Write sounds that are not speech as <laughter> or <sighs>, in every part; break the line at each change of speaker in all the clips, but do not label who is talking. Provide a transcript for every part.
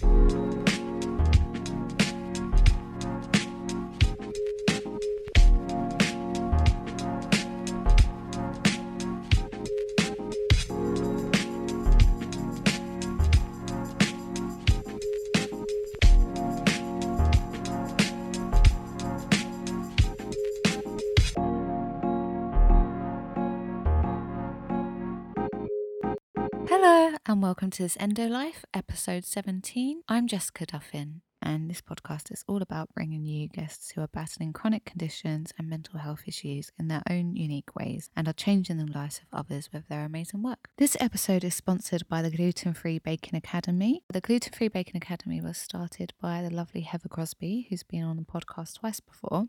And welcome to this Endo Life, episode 17. I'm Jessica Duffin, and this podcast is all about bringing you guests who are battling chronic conditions and mental health issues in their own unique ways and are changing the lives of others with their amazing work. This episode is sponsored by the Gluten Free Baking Academy. The Gluten Free Baking Academy was started by the lovely Heather Crosby, who's been on the podcast twice before.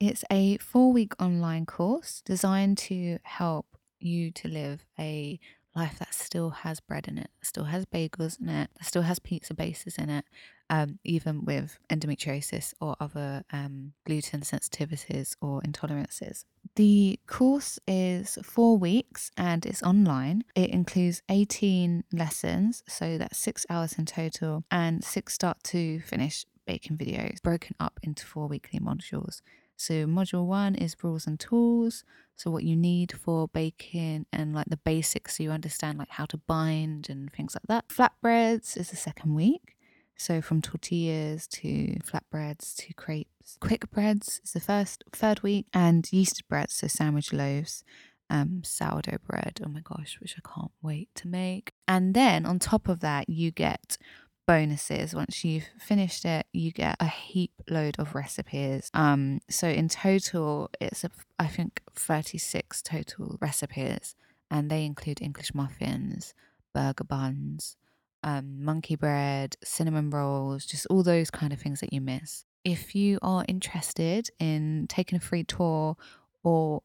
It's a four week online course designed to help you to live a life that still has bread in it, still has bagels in it, still has pizza bases in it, um, even with endometriosis or other um, gluten sensitivities or intolerances. The course is four weeks and it's online. It includes 18 lessons, so that's six hours in total, and six start to finish baking videos broken up into four weekly modules. So, module one is rules and tools. So, what you need for baking and like the basics so you understand like how to bind and things like that. Flatbreads is the second week. So, from tortillas to flatbreads to crepes. Quick breads is the first, third week. And yeasted breads, so sandwich loaves. Um, sourdough bread. Oh my gosh, which I can't wait to make. And then on top of that, you get bonuses once you've finished it you get a heap load of recipes. Um so in total it's a, i think 36 total recipes and they include english muffins burger buns um, monkey bread cinnamon rolls just all those kind of things that you miss. If you are interested in taking a free tour or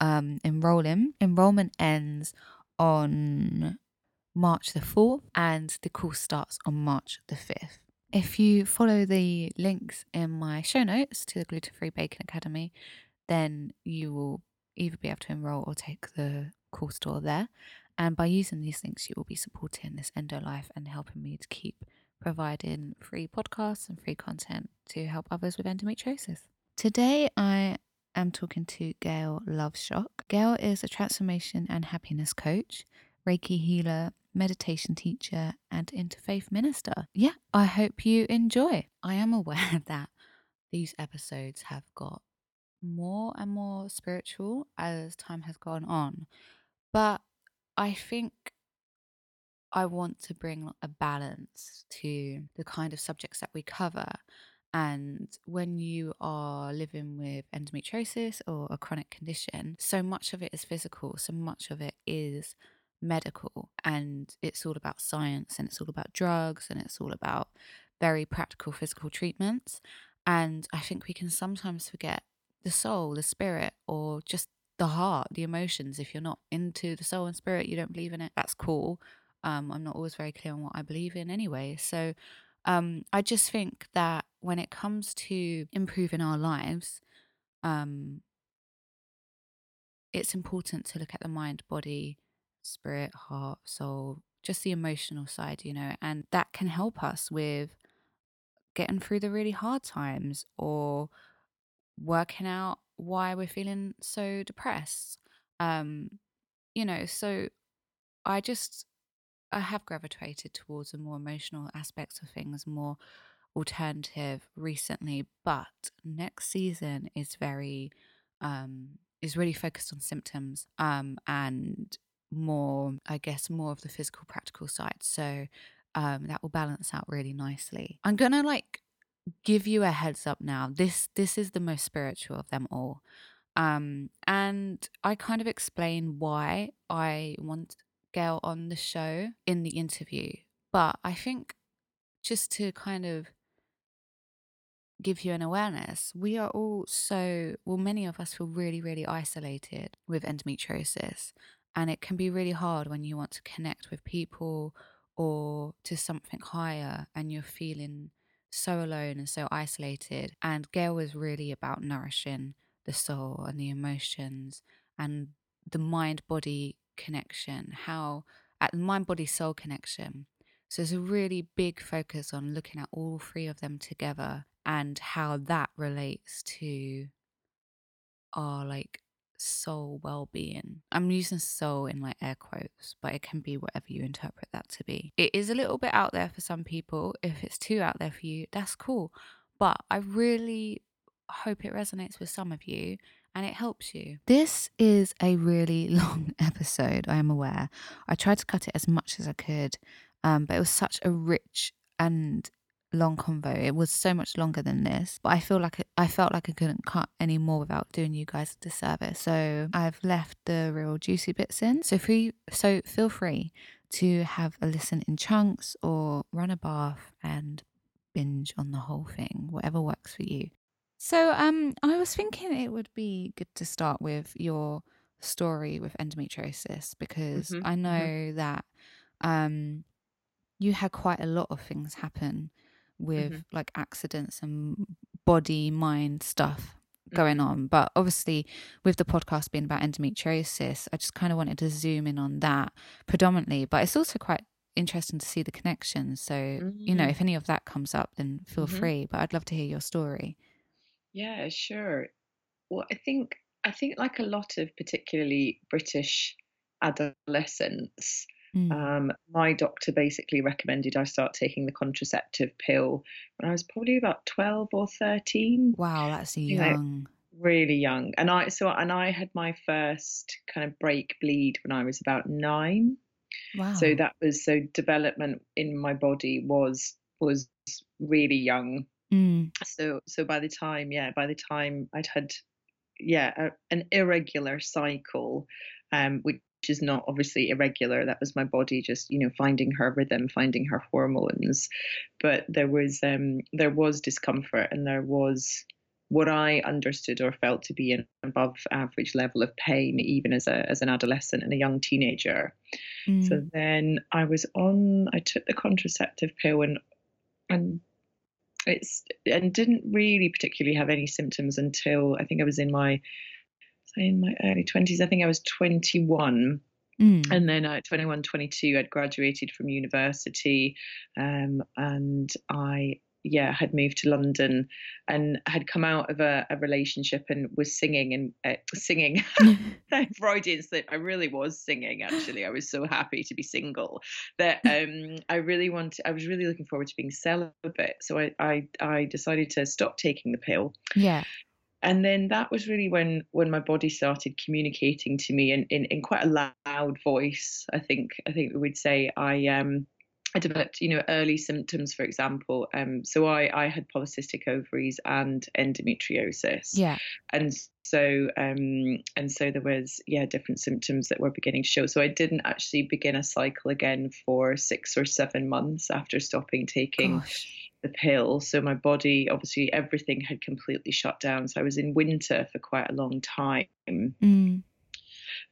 um, enrolling enrollment ends on March the 4th, and the course starts on March the 5th. If you follow the links in my show notes to the Gluten Free Baking Academy, then you will either be able to enroll or take the course there. And by using these links, you will be supporting this endo life and helping me to keep providing free podcasts and free content to help others with endometriosis. Today, I am talking to Gail Loveshock. Gail is a transformation and happiness coach, Reiki healer, meditation teacher, and interfaith minister. Yeah, I hope you enjoy. I am <laughs> aware that these episodes have got more and more spiritual as time has gone on, but I think I want to bring a balance to the kind of subjects that we cover. And when you are living with endometriosis or a chronic condition, so much of it is physical, so much of it is medical and it's all about science and it's all about drugs and it's all about very practical physical treatments. And I think we can sometimes forget the soul, the spirit, or just the heart, the emotions. If you're not into the soul and spirit, you don't believe in it, that's cool. Um, I'm not always very clear on what I believe in anyway. So um, I just think that when it comes to improving our lives, um, it's important to look at the mind, body, spirit, heart, soul, just the emotional side, you know, and that can help us with getting through the really hard times or working out why we're feeling so depressed. Um, you know, so I just I have gravitated towards the more emotional aspects of things, more alternative recently, but next season is very um is really focused on symptoms um and more, I guess, more of the physical, practical side. So um, that will balance out really nicely. I'm gonna like give you a heads up now. This this is the most spiritual of them all. Um, and I kind of explain why I want Gail on the show in the interview. But I think just to kind of give you an awareness, we are all so, well, many of us feel really, really isolated with endometriosis. And it can be really hard when you want to connect with people or to something higher and you're feeling so alone and so isolated. And Gail was really about nourishing the soul and the emotions and the mind body connection, how at the mind body soul connection, So it's a really big focus on looking at all three of them together and how that relates to our like soul well-being. I'm using soul in like air quotes, but it can be whatever you interpret that to be. It is a little bit out there for some people. If it's too out there for you, that's cool. But I really hope it resonates with some of you and it helps you. This is a really <laughs> long episode, I am aware. I tried to cut it as much as I could, um, but it was such a rich and long convo. It was so much longer than this, but I feel like it, I felt like I couldn't cut any more without doing you guys a disservice. So I've left the real juicy bits in. So free, so feel free to have a listen in chunks or run a bath and binge on the whole thing, whatever works for you. So um, I was thinking it would be good to start with your story with endometriosis because
Mhm,
I
mhm.
know that um, you had quite a lot of things happen with
Mhm.
like accidents and body mind stuff going on. But obviously, with the podcast being about endometriosis, I just kind of wanted to zoom in on that predominantly. But it's also quite interesting to see the connections. So, you know,
Mm.
if any of that comes up, then feel
Mhm.
free. But I'd love to hear your story.
Yeah, sure. Well, I think I think like a lot of particularly British adolescents,
Mm.
um, my doctor basically recommended I start taking the contraceptive pill when I was probably about 12 or 13,
wow, that's
you know,
young.
really young. And I so and I had my first kind of break bleed when I was about 9.
Wow.
So that was so development in my body was was really young.
Mm.
so so by the time yeah by the time i'd had yeah a, an irregular cycle um which is not obviously irregular. That was my body just you know finding her rhythm finding her hormones. But there was um there was discomfort and there was what i understood or felt to be an above average level of pain even as a as an adolescent and a young teenager.
Mm.
so then I was on, I took the contraceptive pill and, and it's, and didn't really particularly have any symptoms until I think I was in my, in my early 20s. I think I was 21.
Mm.
And then at 21, 22, I'd graduated from university. Um, and I, yeah, had moved to London and had come out of a, a relationship and was singing and uh, singing. <laughs> <laughs> Freudian slip. I really was singing. Actually, I was so happy to be single that <laughs> um, I really wanted. I was really looking forward to being celibate. So I, I, I decided to stop taking the pill.
yeah.
And then that was really when when my body started communicating to me in, in, in quite a loud voice. I think I think we would say I um I developed, you know, early symptoms, for example. Um, so I, I had polycystic ovaries and endometriosis
Yeah.
and so um and so there was yeah different symptoms that were beginning to show so i didn't actually begin a cycle again for six or seven months after stopping taking
Gosh.
The pill so my body obviously everything had completely shut down so i was in winter for quite a long time
Mm.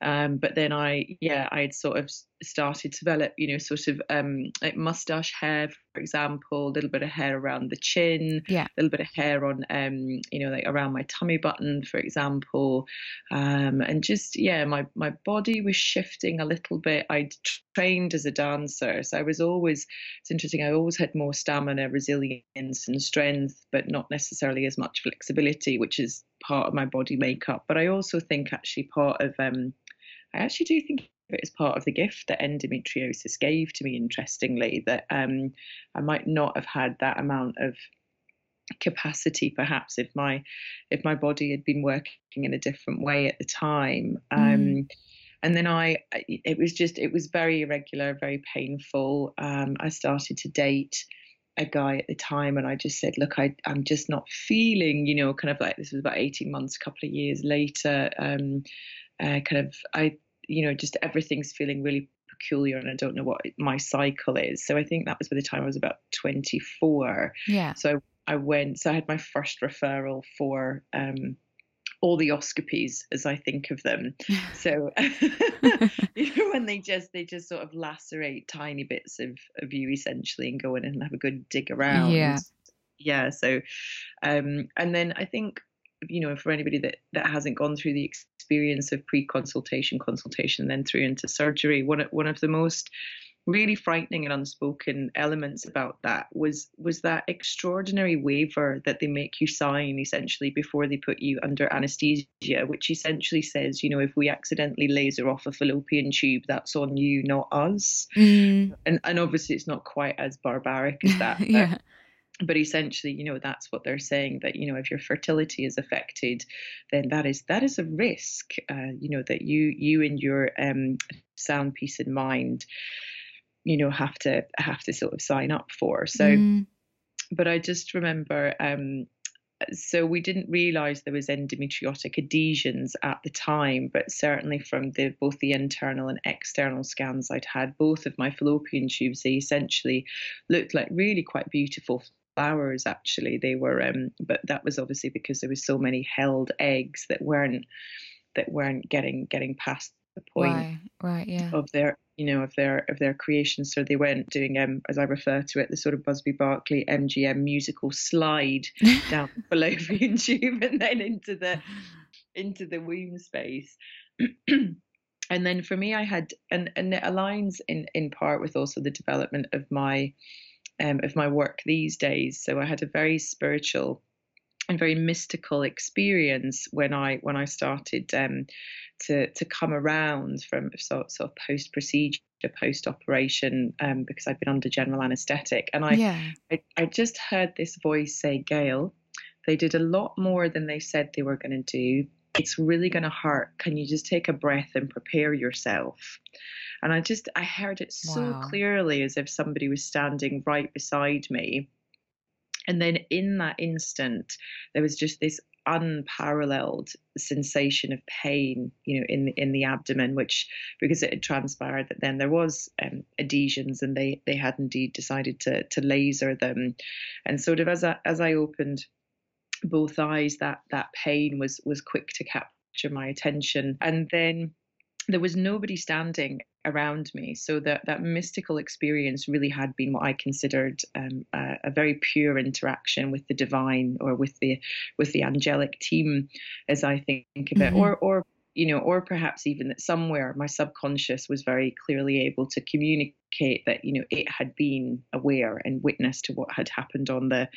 um, but then I, yeah, I had sort of started to develop, you know, sort of um, like mustache hair, for example, a little bit of hair around the chin,
Yeah.
a little bit of hair on, um, you know, like around my tummy button, for example, um, and just yeah, my my body was shifting a little bit. I'd trained as a dancer, so I was always. It's interesting. I always had more stamina, resilience, and strength, but not necessarily as much flexibility, which is part of my body makeup. But I also think actually part of um, I actually do think it as part of the gift that endometriosis gave to me, interestingly, that um, I might not have had that amount of capacity perhaps if my if my body had been working in a different way at the time um
Mm.
and then i it was just it was very irregular very painful um i started to date a guy at the time and i just said look I, i'm just not feeling you know kind of like this was about 18 months a couple of years later um uh, kind of i you know just everything's feeling really peculiar and i don't know what my cycle is so i think that was by the time i was about 24
Yeah.
so I went, so I had my first referral for um, all the oscopies, as I think of them. <laughs> So, <laughs> you know, when they just, they just sort of lacerate tiny bits of, of you essentially and go in and have a good dig around.
Yeah.
Yeah. So, um, and then I think, you know, for anybody that, that hasn't gone through the experience of pre-consultation, consultation, then through into surgery, one of, one of the most really frightening and unspoken elements about that was was that extraordinary waiver that they make you sign essentially before they put you under anesthesia which essentially says you know if we accidentally laser off a fallopian tube that's on you not us mm. and and obviously it's not quite as barbaric as that <laughs>
yeah
but essentially you know that's what they're saying that you know if your fertility is affected then that is that is a risk uh, you know that you you and your um, sound peace in mind you know have to have to sort of sign up for so mm. but i just remember um, so we didn't realize there was endometriotic adhesions at the time but certainly from the both the internal and external scans i'd had both of my fallopian tubes they essentially looked like really quite beautiful flowers actually they were um, but that was obviously because there was so many held eggs that weren't that weren't getting getting past the point
right, right yeah.
of their you know of their of their creation. So they weren't doing um as i refer to it the sort of busby berkeley mgm musical slide <laughs> down below the fallopian <laughs> tube and then into the into the womb space. <clears throat> And then for me i had and and it aligns in in part with also the development of my um, of my work these days. So I had a very spiritual and very mystical experience when I when I started um, to to come around from sort, sort of post procedure post operation um, because I'd been under general anaesthetic and I,
yeah.
I I just heard this voice say Gail they did a lot more than they said they were going to do it's really going to hurt can you just take a breath and prepare yourself and I just, I heard it so wow. clearly as if somebody was standing right beside me. And then in that instant, there was just this unparalleled sensation of pain, you know, in the, in the abdomen, which because it had transpired that then there was um, adhesions, and they they had indeed decided to to laser them, and sort of as I as I opened both eyes, that that pain was was quick to capture my attention, and then there was nobody standing around me. So that that mystical experience really had been what I considered um, a, a, very pure interaction with the divine or with the with the angelic team, as I think of it, mm-hmm. or or you know, or perhaps even that somewhere my subconscious was very clearly able to communicate that you know it had been aware and witness to what had happened on the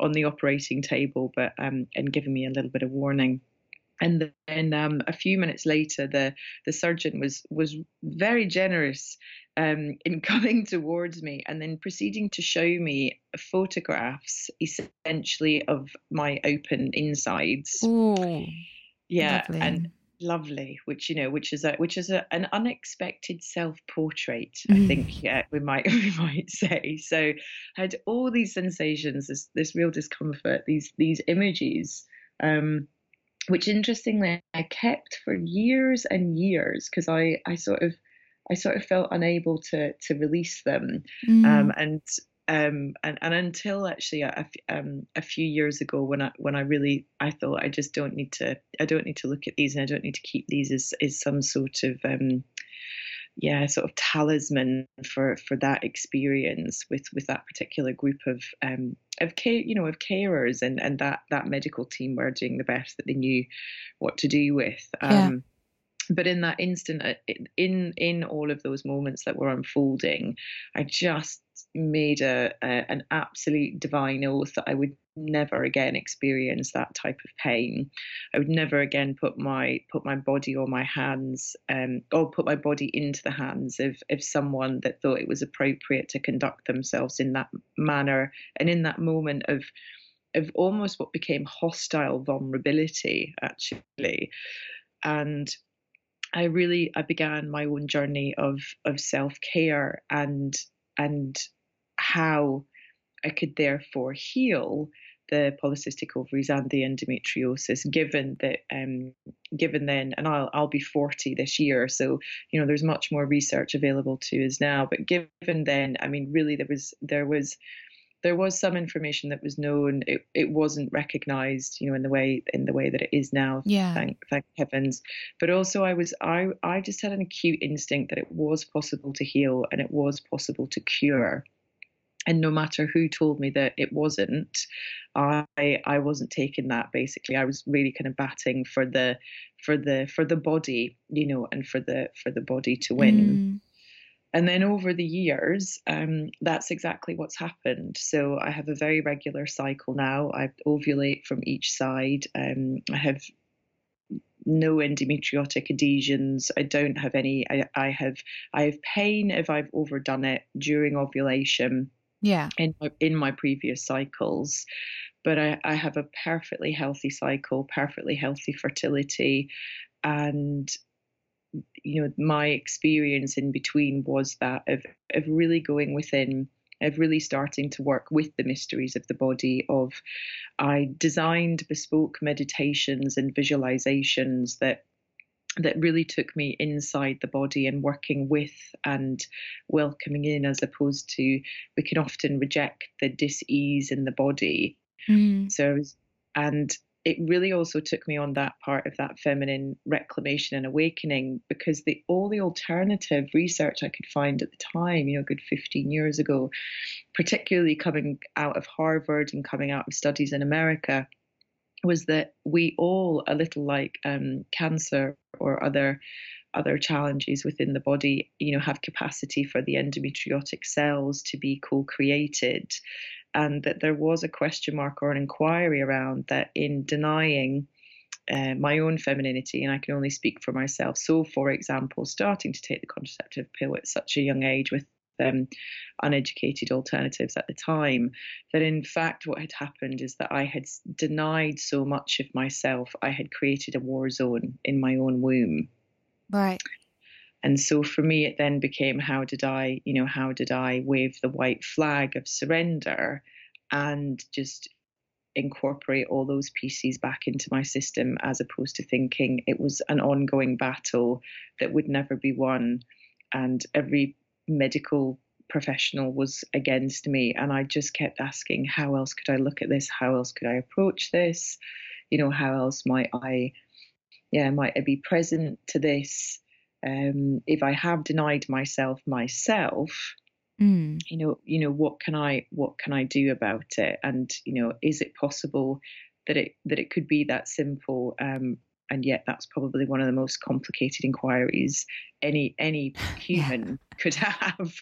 on the operating table, but um, and giving me a little bit of warning and then um, a few minutes later, the the surgeon was was very generous um, <laughs> in coming towards me and then proceeding to show me photographs, essentially of my open insides.
Ooh,
yeah, lovely. and lovely, which you know, which is a which is a, an unexpected self portrait. Mm. I think yeah, we might <laughs> we might say. So I had all these sensations, this this real discomfort, these these images. Um, which interestingly I kept for years and years because I, I sort of I sort of felt unable to to release them mm. um, and um, and and until actually a, um, a few years ago when I when I really I thought I just don't need to I don't need to look at these and I don't need to keep these as, as some sort of um, yeah sort of talisman for for that experience with with that particular group of um of care you know of carers and and that that medical team were doing the best that they knew what to do with. Um yeah but in that instant uh, in in all of those moments that were unfolding i just made a, a, an absolute divine oath that i would never again experience that type of pain. I would never again put my put my body or my hands um, or put my body into the hands of of someone that thought it was appropriate to conduct themselves in that manner and in that moment of of almost what became hostile vulnerability actually. And I really I began my own journey of of self care and and how I could therefore heal the polycystic ovaries and the endometriosis given that um, given then and I'll I'll be 40 this year so you know there's much more research available to us now but given then I mean really there was there was there was some information that was known. It, it wasn't recognized, you know, in the way in the way that it is now.
Yeah.
Thank thank heavens. But also, I was I I just had an acute instinct that it was possible to heal and it was possible to cure. And no matter who told me that it wasn't, I I wasn't taking that. Basically, I was really kind of batting for the for the for the body, you know, and for the for the body to win. Mm. And then over the years, um, that's exactly what's happened. So I have a very regular cycle now. I ovulate from each side. Um, I have no endometriotic adhesions. I don't have any. I, I have I have pain if I've overdone it during ovulation.
Yeah.
In my, in my previous cycles, but I, I have a perfectly healthy cycle, perfectly healthy fertility, and you know my experience in between was that of of really going within of really starting to work with the mysteries of the body of i designed bespoke meditations and visualizations that that really took me inside the body and working with and welcoming in as opposed to we can often reject the dis-ease in the body
mm.
so and it really also took me on that part of that feminine reclamation and awakening because the all the alternative research I could find at the time, you know, good 15 years ago, particularly coming out of Harvard and coming out of studies in America, was that we all, a little like um, cancer or other other challenges within the body, you know, have capacity for the endometriotic cells to be co-created and that there was a question mark or an inquiry around that in denying uh, my own femininity, and I can only speak for myself. So, for example, starting to take the contraceptive pill at such a young age with um, uneducated alternatives at the time, that in fact what had happened is that I had denied so much of myself, I had created a war zone in my own womb.
Right.
And so for me, it then became how did I, you know, how did I wave the white flag of surrender and just incorporate all those pieces back into my system as opposed to thinking it was an ongoing battle that would never be won. And every medical professional was against me. And I just kept asking, how else could I look at this? How else could I approach this? You know, how else might I, yeah, might I be present to this? Um, if I have denied myself myself,
mm.
you know, you know, what can I what can I do about it? And you know, is it possible that it that it could be that simple? Um, and yet, that's probably one of the most complicated inquiries any any <laughs> human yeah. could have.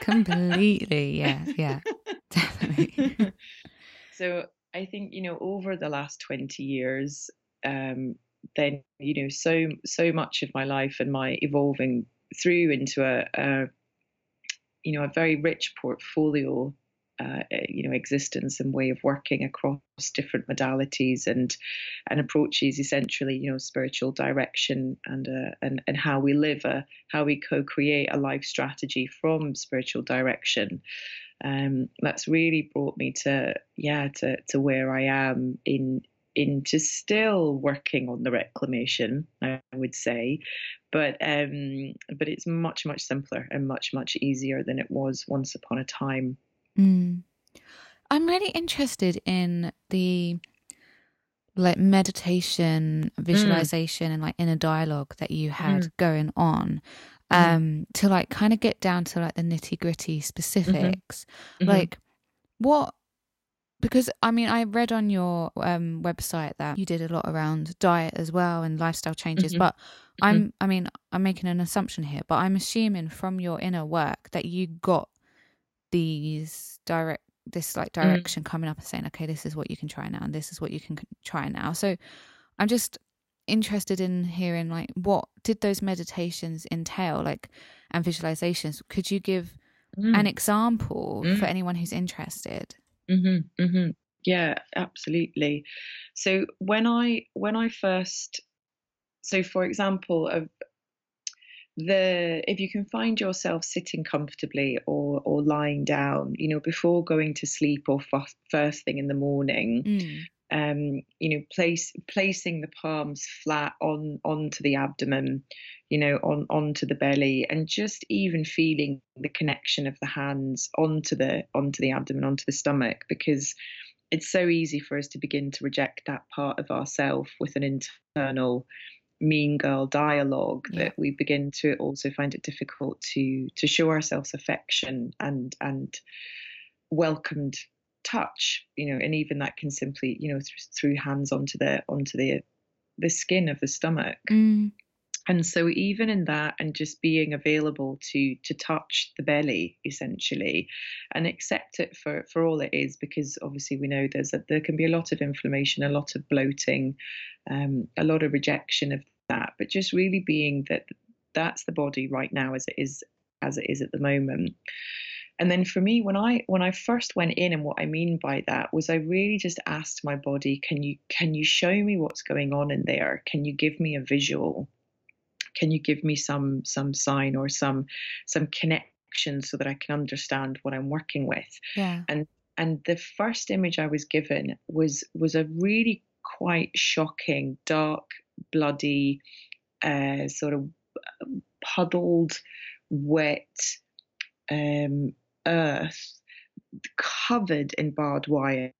Completely, yeah, yeah, <laughs> definitely.
so I think you know, over the last twenty years, um, then you know so so much of my life and my evolving through into a, a you know a very rich portfolio uh, you know existence and way of working across different modalities and and approaches essentially you know spiritual direction and uh, and and how we live a how we co-create a life strategy from spiritual direction. Um, that's really brought me to yeah to to where I am in into still working on the reclamation, I would say, but um, but it's much much simpler and much much easier than it was once upon a time.
Mm. I'm really interested in the like meditation, mm. visualization, mm. and like inner dialogue that you had mm. going on mm-hmm. um to like kind of get down to like the nitty gritty mm-hmm. specifics mm-hmm. like what because I mean, I read on your um, website that you did a lot around diet as well and lifestyle changes. Mm-hmm. But mm-hmm. I'm, I mean, I'm making an assumption here, but I'm assuming from your inner work that you got these direct, this like mm. direction mm-hmm. coming up and saying, okay, this is what you can try now, and this is what you can try now. So I'm just interested in hearing like what did those meditations entail, like and visualizations. Could you give mm. an example mm. for anyone who's interested?
Mm-hmm, mm-hmm. Yeah, absolutely. So when I when I first, so for example, the if you can find yourself sitting comfortably or or lying down, you know, before going to sleep or f- first thing in the morning,
mm
um, you know, place placing the palms flat on onto the abdomen, you know, on onto the belly, and just even feeling the connection of the hands onto the onto the abdomen, onto the stomach, because it's so easy for us to begin to reject that part of ourself with an internal mean girl dialogue yeah. that we begin to also find it difficult to to show ourselves affection and and welcomed touch you know and even that can simply you know th- through hands onto the onto the the skin of the stomach
mm.
and so even in that and just being available to to touch the belly essentially and accept it for for all it is because obviously we know there's a, there can be a lot of inflammation a lot of bloating um, a lot of rejection of that but just really being that that's the body right now as it is as it is at the moment and then for me when i when i first went in and what i mean by that was i really just asked my body can you can you show me what's going on in there can you give me a visual can you give me some some sign or some some connection so that I can understand what I'm working with?
Yeah.
And and the first image I was given was was a really quite shocking, dark, bloody, uh, sort of puddled, wet um, earth covered in barbed wire.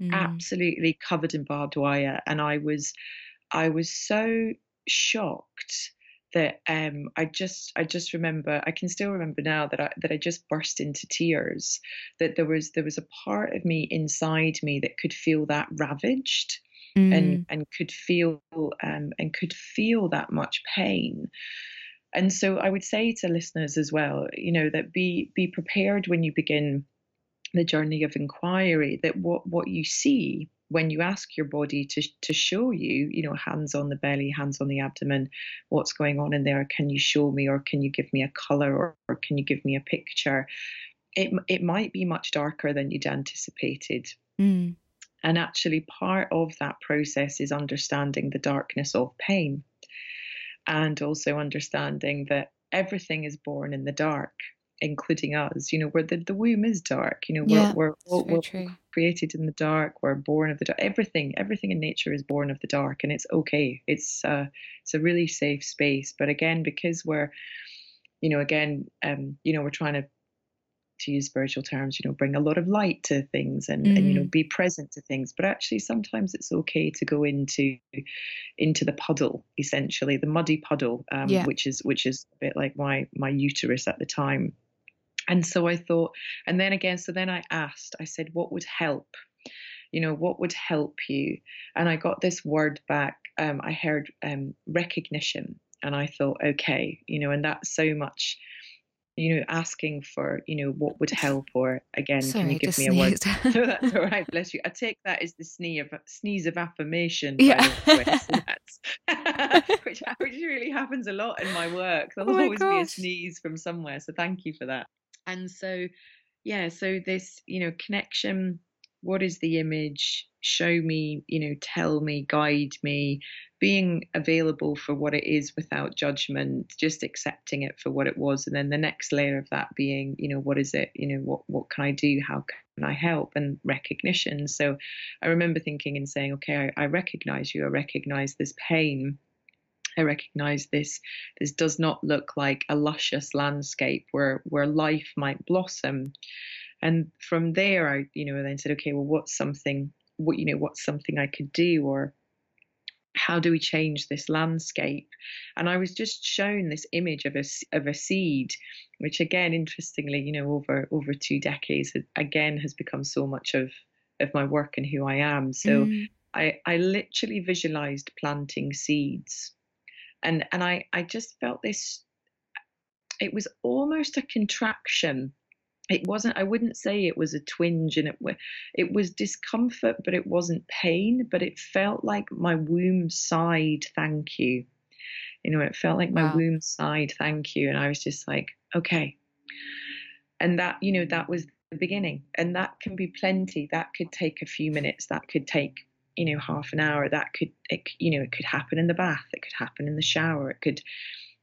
Mm. Absolutely covered in barbed wire, and I was, I was so shocked that um, I just I just remember I can still remember now that I that I just burst into tears that there was there was a part of me inside me that could feel that ravaged mm. and and could feel um, and could feel that much pain and so I would say to listeners as well you know that be be prepared when you begin the journey of inquiry that what what you see when you ask your body to to show you, you know, hands on the belly, hands on the abdomen, what's going on in there? Can you show me, or can you give me a color, or, or can you give me a picture? It it might be much darker than you'd anticipated. Mm. And actually, part of that process is understanding the darkness of pain and also understanding that everything is born in the dark including us, you know, where the, the womb is dark, you know,
yeah,
we're, we're, we're created in the dark, we're born of the dark. Everything, everything in nature is born of the dark, and it's okay. It's uh, it's a really safe space. But again, because we're, you know, again, um, you know, we're trying to to use spiritual terms, you know, bring a lot of light to things and, mm. and you know, mm. be present to things. But actually sometimes it's okay to go into into the puddle, essentially, the muddy puddle, um, yeah. which is which is a bit like my my uterus at the time. And so I thought, and then again, so then I asked, I said, what would help? You know, what would help you? And I got this word back. Um, I heard um, recognition. And I thought, okay, you know, and that's so much you know, asking for, you know, what would help, or again,
Sorry,
can you give me
sneezed.
a word? no, that's <laughs> all right, bless you. I take that as the sneeze of sneeze of affirmation, <laughs>
yeah. <laughs>
which which really happens a lot in my work. There'll
oh
always
gosh.
be a sneeze from somewhere, so thank you for that. And so, yeah, so this, you know, connection. What is the image? Show me, you know, tell me, guide me, being available for what it is without judgment, just accepting it for what it was. And then the next layer of that being, you know, what is it? You know, what, what can I do? How can I help? And recognition. So I remember thinking and saying, okay, I, I recognize you. I recognize this pain. I recognize this. This does not look like a luscious landscape where where life might blossom. And from there, I you know then said, okay, well, what's something what you know what's something I could do or how do we change this landscape? And I was just shown this image of a of a seed, which again, interestingly, you know, over over two decades, again has become so much of of my work and who I am. So mm. I I literally visualized planting seeds and and I I just felt this. It was almost a contraction. It wasn't. I wouldn't say it was a twinge, and it it was discomfort, but it wasn't pain. But it felt like my womb sighed, "Thank you." You know, it felt like my wow. womb sighed, "Thank you," and I was just like, "Okay." And that, you know, that was the beginning, and that can be plenty. That could take a few minutes. That could take you know half an hour that could it, you know it could happen in the bath it could happen in the shower it could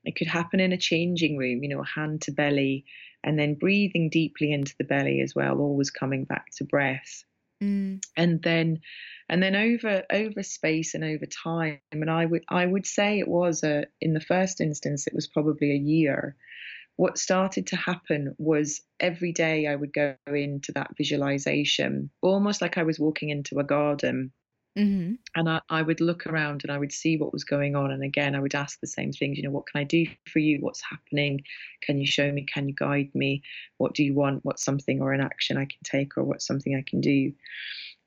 it could happen in a changing room you know hand to belly and then breathing deeply into the belly as well always coming back to breath. Mm. and then and then over over space and over time and i would i would say it was a in the first instance it was probably a year. What started to happen was every day I would go into that visualization, almost like I was walking into a garden Mm-hmm. And I, I, would look around and I would see what was going on. And again, I would ask the same things, you know, what can I do for you? What's happening? Can you show me? Can you guide me? What do you want? What's something or an action I can take or what's something I can do?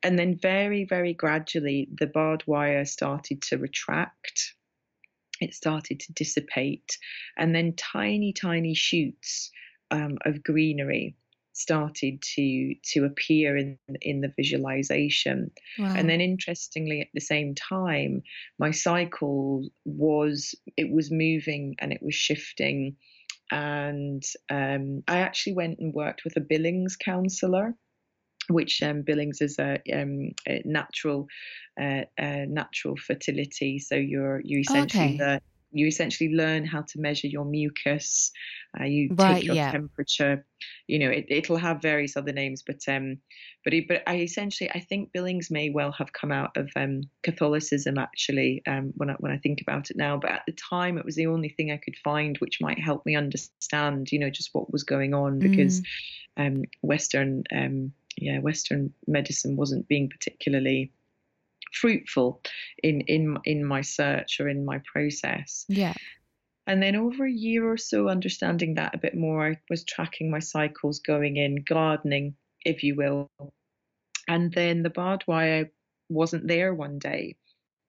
And then very, very gradually, the barbed wire started to retract. it started to dissipate, and then tiny, tiny shoots um, of greenery started to to appear in in the visualization wow. and then interestingly at the same time my cycle was it was moving and it was shifting and um, i actually went and worked with a billings counselor which um, Billings is a, um, a natural, uh, natural fertility. So you're you essentially okay. the, you essentially learn how to measure your mucus. Uh, you right, take your yeah. temperature. You know, it, will have various other names, but um, but it, but I essentially I think Billings may well have come out of um, Catholicism actually. Um, when I when I think about it now, but at the time it was the only thing I could find which might help me understand, you know, just what was going on because mm. um, Western um, yeah Western medicine wasn't being particularly fruitful in in in my search or in my process.
Yeah.
And then over a year or so, understanding that a bit more, I was tracking my cycles going in, gardening, if you will. And then the barbed wire wasn't there one day.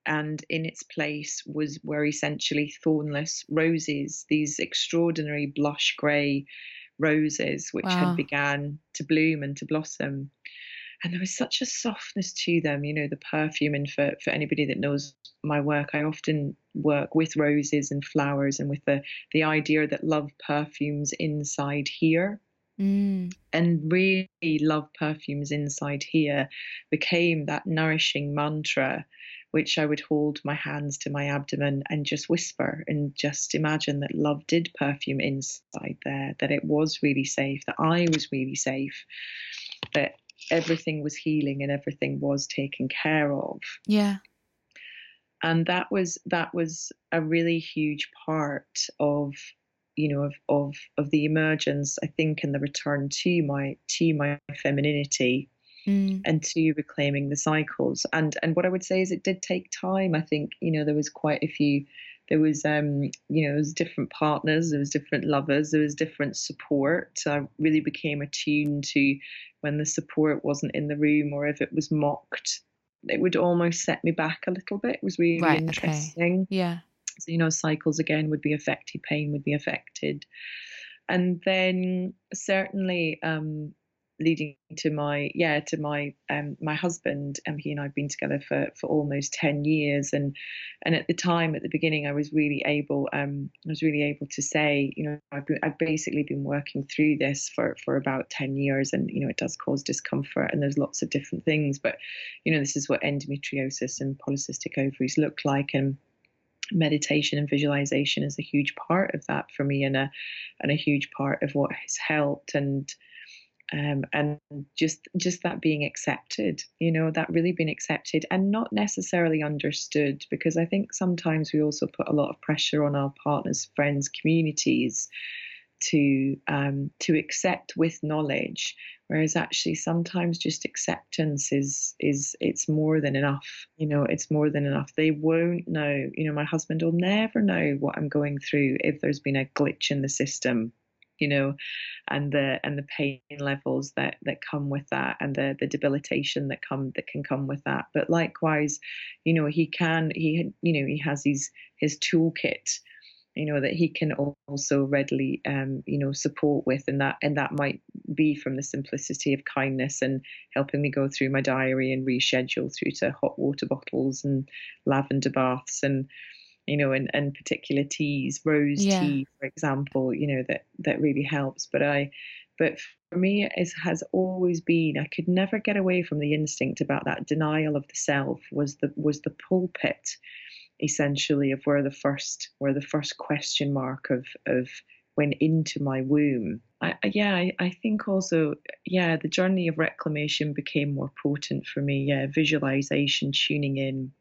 And in its place was were essentially thornless roses, these extraordinary blush grey roses which wow. had began to bloom and to blossom and there was such a softness to them you know the perfume and for, for anybody that knows my work i often work with roses and flowers and with the the idea that love perfumes inside here mm. and really love perfumes inside here became that nourishing mantra which I would hold my hands to my abdomen and just whisper and just imagine that love did perfume inside there, that it was really safe, that I was really safe, that everything was healing and everything was taken care of.
Yeah.
And that was that was a really huge part of you know of of of the emergence I think and the return to my to my femininity mm. and to reclaiming the cycles and and what I would say is it did take time I think you know there was quite a few there was um you know there was different partners there was different lovers there was different support i really became attuned to when the support wasn't in the room or if it was mocked it would almost set me back a little bit. It was really right, interesting.
Okay. yeah.
So you know cycles again would be affected pain would be affected. And then certainly um leading to my yeah to my um my husband and he and I've been together for for almost 10 years. And and at the time at the beginning I was really able um I was really able to say you know I've been, I've basically been working through this for for about 10 years. And you know it does cause discomfort and there's lots of different things. But you know this is what endometriosis and polycystic ovaries look like. And meditation and visualization is a huge part of that for me and a and a huge part of what has helped. And um, and just just that being accepted you know that really being accepted and not necessarily understood because i think sometimes we also put a lot of pressure on our partners friends communities to um, to accept with knowledge whereas actually sometimes just acceptance is is it's more than enough you know it's more than enough. They won't know you know my husband will never know what i'm going through if there's been a glitch in the system you know, and the and the pain levels that that come with that, and the the debilitation that come that can come with that. But likewise, you know, he can he you know he has his his toolkit you know that he can also readily um, you know support with and that and that might be from the simplicity of kindness and helping me go through my diary and reschedule through to hot water bottles and lavender baths and you know, and, and particular teas, rose yeah. tea, for example, you know, that, that really helps. But I, but for me, it has always been, I could never get away from the instinct about that denial of the self was the, was the pulpit essentially of where the first, where the first question mark of, of, went into my womb. I, yeah, I, I, think also, yeah, the journey of reclamation became more potent for me. Yeah, visualization, tuning in,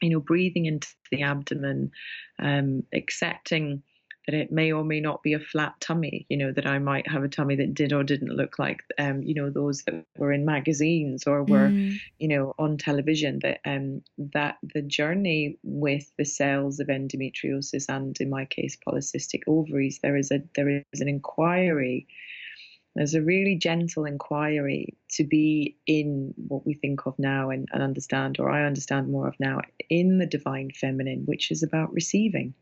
you know, breathing into the abdomen, um, accepting that it may or may not be a flat tummy, you know, that I might have a tummy that did or didn't look like, um, you know, those that were in magazines or were, mm. you know, on television, that, um, that the journey with the cells of endometriosis and in my case, polycystic ovaries, there is a, there is an inquiry There's a really gentle inquiry to be in what we think of now and, and understand, or I understand more of now, in the divine feminine, which is about receiving,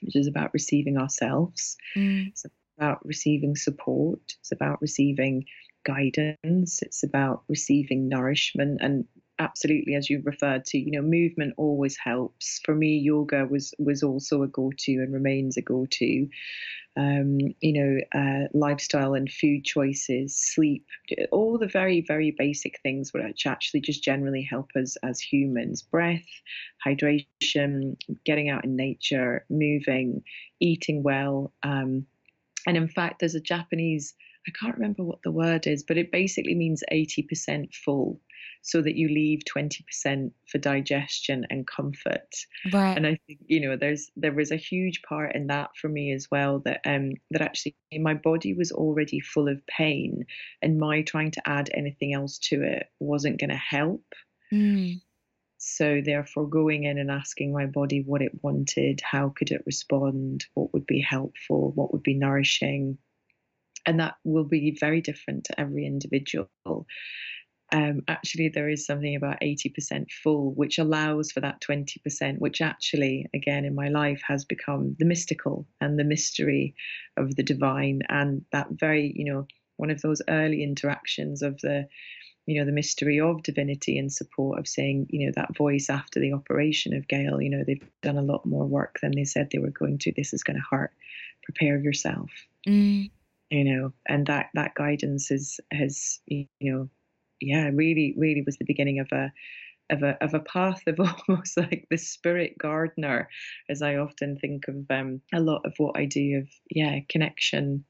which is about receiving ourselves. Mm. It's about receiving support. It's about receiving guidance. It's about receiving nourishment and absolutely as you referred to you know movement always helps. For me yoga was was also a go-to and remains a go-to. Um, you know uh, lifestyle and food choices sleep all the very very basic things which actually just generally help us as humans. Breath hydration getting out in nature moving eating well um, and in fact there's a japanese I can't remember what the word is, but it basically means 80% full so that you leave 20% for digestion and comfort.
Right.
And I think, you know, there's there was a huge part in that for me as well that um that actually my body was already full of pain and my trying to add anything else to it wasn't going to help.
Mm.
So therefore going in and asking my body what it wanted, how could it respond, what would be helpful, what would be nourishing, and that will be very different to every individual um, actually there is something about 80% full, which allows for that 20%, which actually, again, in my life has become the mystical and the mystery of the divine. And that very, you know, one of those early interactions of the, you know, the mystery of divinity and support of saying, you know, that voice after the operation of Gail, you know, they've done a lot more work than they said they were going to. This is going to hurt. Prepare yourself.
Mm.
You know, and that that guidance is has you know yeah, really, really was the beginning of a of a of a path of <laughs> almost like the spirit gardener, as I often think of um, a lot of what I do of yeah connection,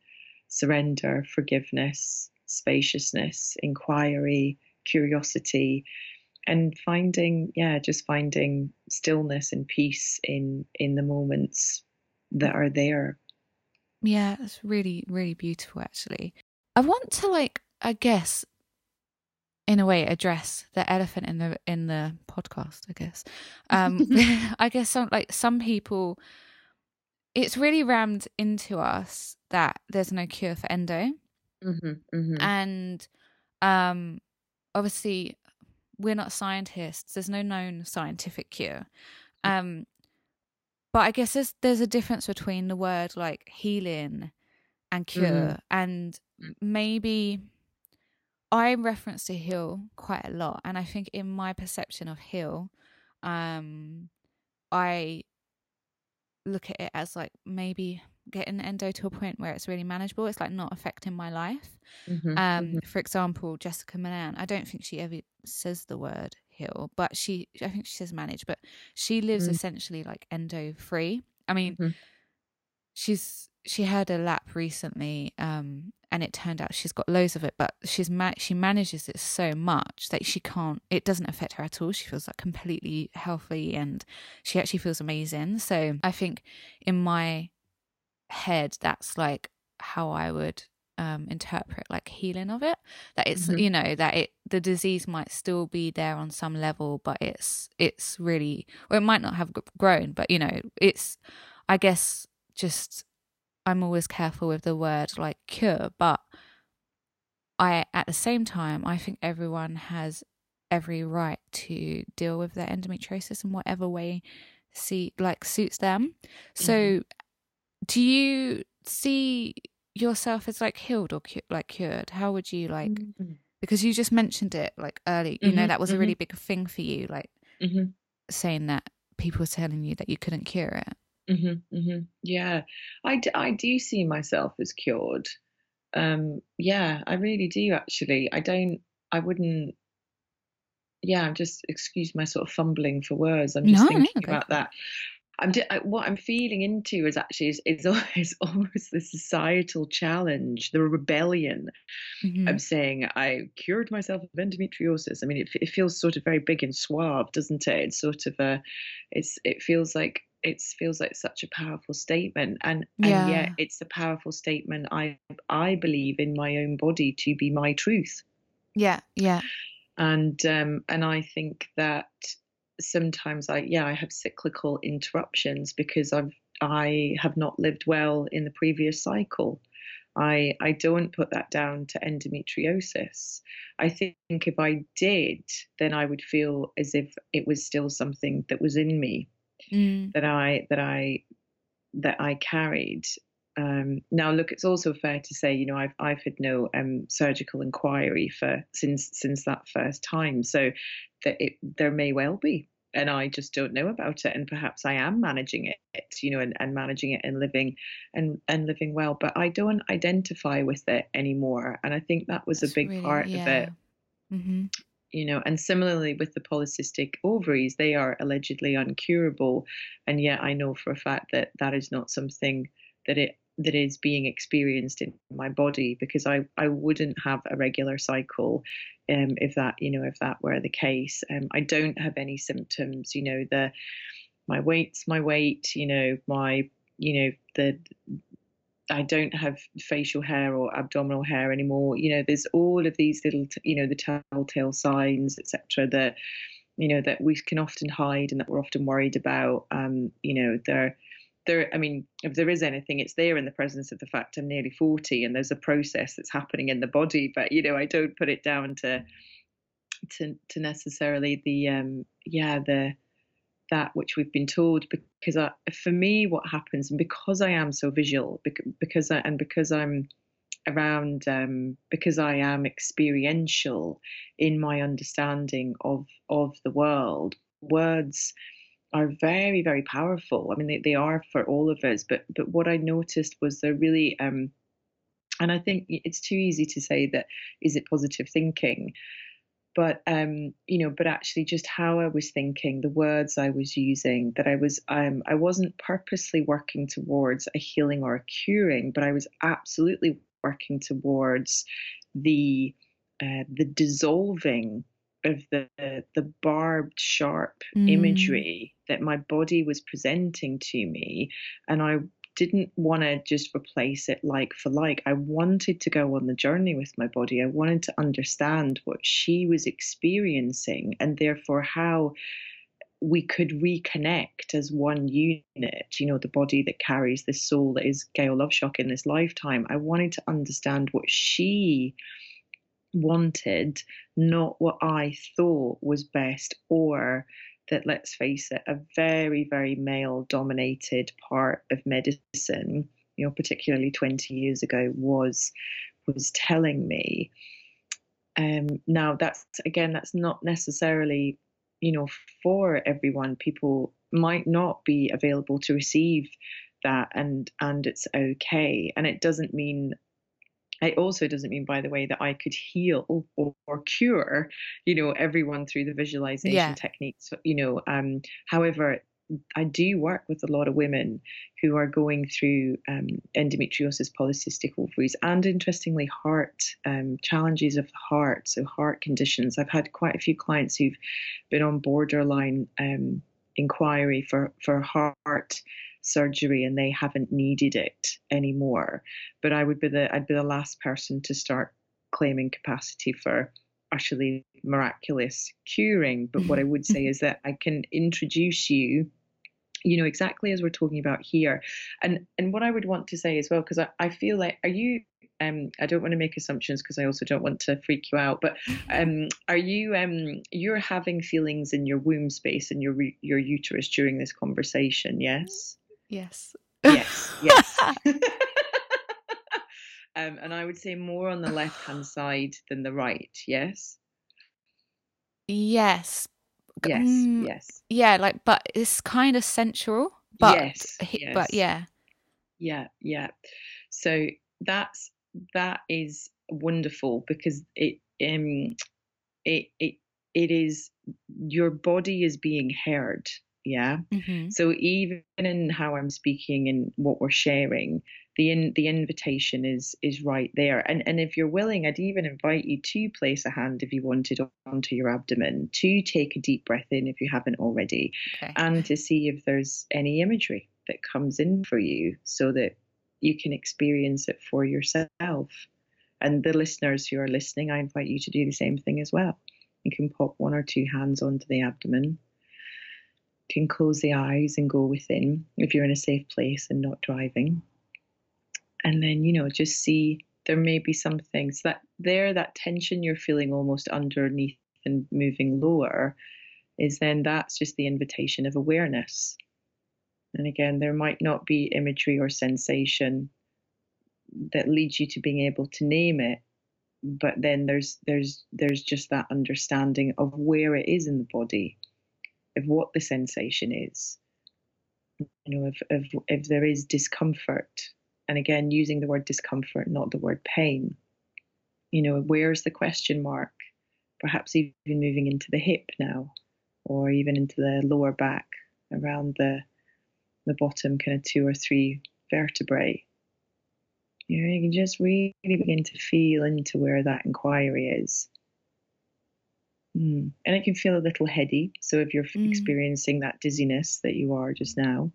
surrender, forgiveness, spaciousness, inquiry, curiosity, and finding yeah just finding stillness and peace in in the moments that are there.
Yeah, it's really really beautiful actually. I want to like I guess in a way address the elephant in the in the podcast i guess. Um <laughs> <laughs> i guess some like some people it's really rammed into us that there's no cure for endo.
Mm-hmm, mm-hmm.
and um obviously we're not scientists. There's no known scientific cure. Um but i guess there's there's a difference between the word like healing and cure mm. and maybe I reference to heal quite a lot, and I think in my perception of heal, um, I look at it as like maybe getting endo to a point where it's really manageable. It's like not affecting my life.
Mm-hmm,
um,
mm-hmm.
For example, Jessica Milan, I don't think she ever says the word heal, but she, I think she says manage, but she lives mm-hmm. essentially like endo free. I mean,
mm-hmm.
she's she had a lap recently um, and it turned out she's got loads of it but she's ma- she manages it so much that she can't it doesn't affect her at all. She feels like completely healthy and she actually feels amazing. So i think in my head that's like how i would um, interpret like healing of it. That it's mm-hmm. you know that it the disease might still be there on some level but it's it's really or it might not have grown but you know it's i guess just I'm always careful with the word like cure, but I at the same time I think everyone has every right to deal with their endometriosis in whatever way see like suits them. So mm-hmm. do you see yourself as like healed or cu- like cured? How would you like mm-hmm. because you just mentioned it like early, you mm-hmm. know that was a really mm-hmm. big thing for you like
mm-hmm.
saying that people were telling you that you couldn't cure it.
Mm-hmm, mm-hmm. Yeah, I, d- I do see myself as cured. Um, yeah, I really do actually. I don't, I wouldn't, yeah, I'm just, excuse my sort of fumbling for words. I'm just no, thinking about that. I'm I, what I'm feeling into is actually is, is, <laughs> is almost the societal challenge, the rebellion
mm-hmm.
of saying I cured myself of endometriosis. I mean, it, it feels sort of very big and suave, doesn't it? It's sort of a, it's it feels like it feels like such a powerful statement and
yeah.
and yet it's a powerful statement i i believe in my own body to be my truth
yeah yeah
and um and i think that sometimes i yeah i have cyclical interruptions because i've i have not lived well in the previous cycle I I don't put that down to endometriosis. I think if I did, then I would feel as if it was still something that was in me
Mm.
that I that I that I carried. Um, now, look, it's also fair to say, you know, I've I've had no um, surgical inquiry for since since that first time, so that it there may well be, and I just don't know about it, and perhaps I am managing it, you know, and, and managing it and living and and living well, but I don't identify with it anymore, and I think that was
That's
a big
really,
part of it
Mm-hmm.
You know and similarly with the polycystic ovaries they are allegedly uncurable and yet i know for a fact that that is not something that it that is being experienced in my body because i i wouldn't have a regular cycle um if that you know if that were the case. Um i don't have any symptoms you know the my weight's my weight you know my you know the I don't have facial hair or abdominal hair anymore. You know, there's all of these little, you know, the telltale signs, etc. That you know that we can often hide and that we're often worried about. Um, you know, there, there. I mean, if there is anything, it's there in the presence of the fact I'm nearly forty, and there's a process that's happening in the body. But you know, I don't put it down to to to necessarily the um yeah the that which we've been told because I, for me what happens and because I am so visual because I, and because I'm around um, because I am experiential in my understanding of of the world words are very very powerful. I mean they, they are for all of us but but what I noticed was they're really um, and I think it's too easy to say that is it positive thinking but um, you know, but actually just how I was thinking, the words I was using, that I was um, I wasn't purposely working towards a healing or a curing, but I was absolutely working towards the uh, the dissolving of the the barbed, sharp
Mm.
imagery that my body was presenting to me, and I didn't want to just replace it like for like. I wanted to go on the journey with my body. I wanted to understand what she was experiencing and therefore how we could reconnect as one unit, you know, the body that carries this soul that is Gail Loveshock in this lifetime. I wanted to understand what she wanted, not what I thought was best or that let's face it a very very male dominated part of medicine you know particularly 20 years ago was was telling me. Um now that's again that's not necessarily you know for everyone. People might not be available to receive that and and it's okay. And it doesn't mean it also doesn't mean, by the way, that I could heal or, or cure, you know, everyone through the visualization
Yeah.
techniques. You know, um, however, I do work with a lot of women who are going through um, endometriosis, polycystic ovaries, and interestingly, heart um, challenges of the heart, so heart conditions. I've had quite a few clients who've been on borderline um, inquiry for for heart surgery and they haven't needed it anymore. But I would be the I'd be the last person to start claiming capacity for actually miraculous curing. But what I would say is that I can introduce you you know exactly as we're talking about here and and what i would want to say as well because I, I feel like are you um i don't want to make assumptions because i also don't want to freak you out but um are you um you're having feelings in your womb space and your your uterus during this conversation yes
Yes.
yes yes <laughs> <laughs> um and i would say more on the left hand side than the right yes
yes.
Yes
mm,
yes
Yeah, like, but it's kind of sensual. But,
yes
he-
yes
but yeah.
yeah yeah so that's that is wonderful because it um it it it is your body is being heard yeah
hmm
so even in how i'm speaking and what we're sharing the in, the invitation is is right there and and if you're willing i'd even invite you to place a hand if you wanted onto your abdomen to take a deep breath in if you haven't already
Okay.
and to see if there's any imagery that comes in for you so that you can experience it for yourself. And the listeners who are listening, I invite you to do the same thing as well. You can pop one or two hands onto the abdomen. Can close the eyes and go within if you're in a safe place and not driving. and then you know just see there may be some things that there that tension you're feeling almost underneath and moving lower is then that's just the invitation of awareness and again there might not be imagery or sensation that leads you to being able to name it but then there's there's there's just that understanding of where it is in the body of what the sensation is you know if if, if there is discomfort. And again using the word discomfort not the word pain. You know where's the question mark? Perhaps even moving into the hip now or even into the lower back around the the bottom kind of two or three vertebrae. You know, you can just really begin to feel into where that inquiry is. Mm. And it can feel a little heady. So if you're mm. experiencing that dizziness that you are just now,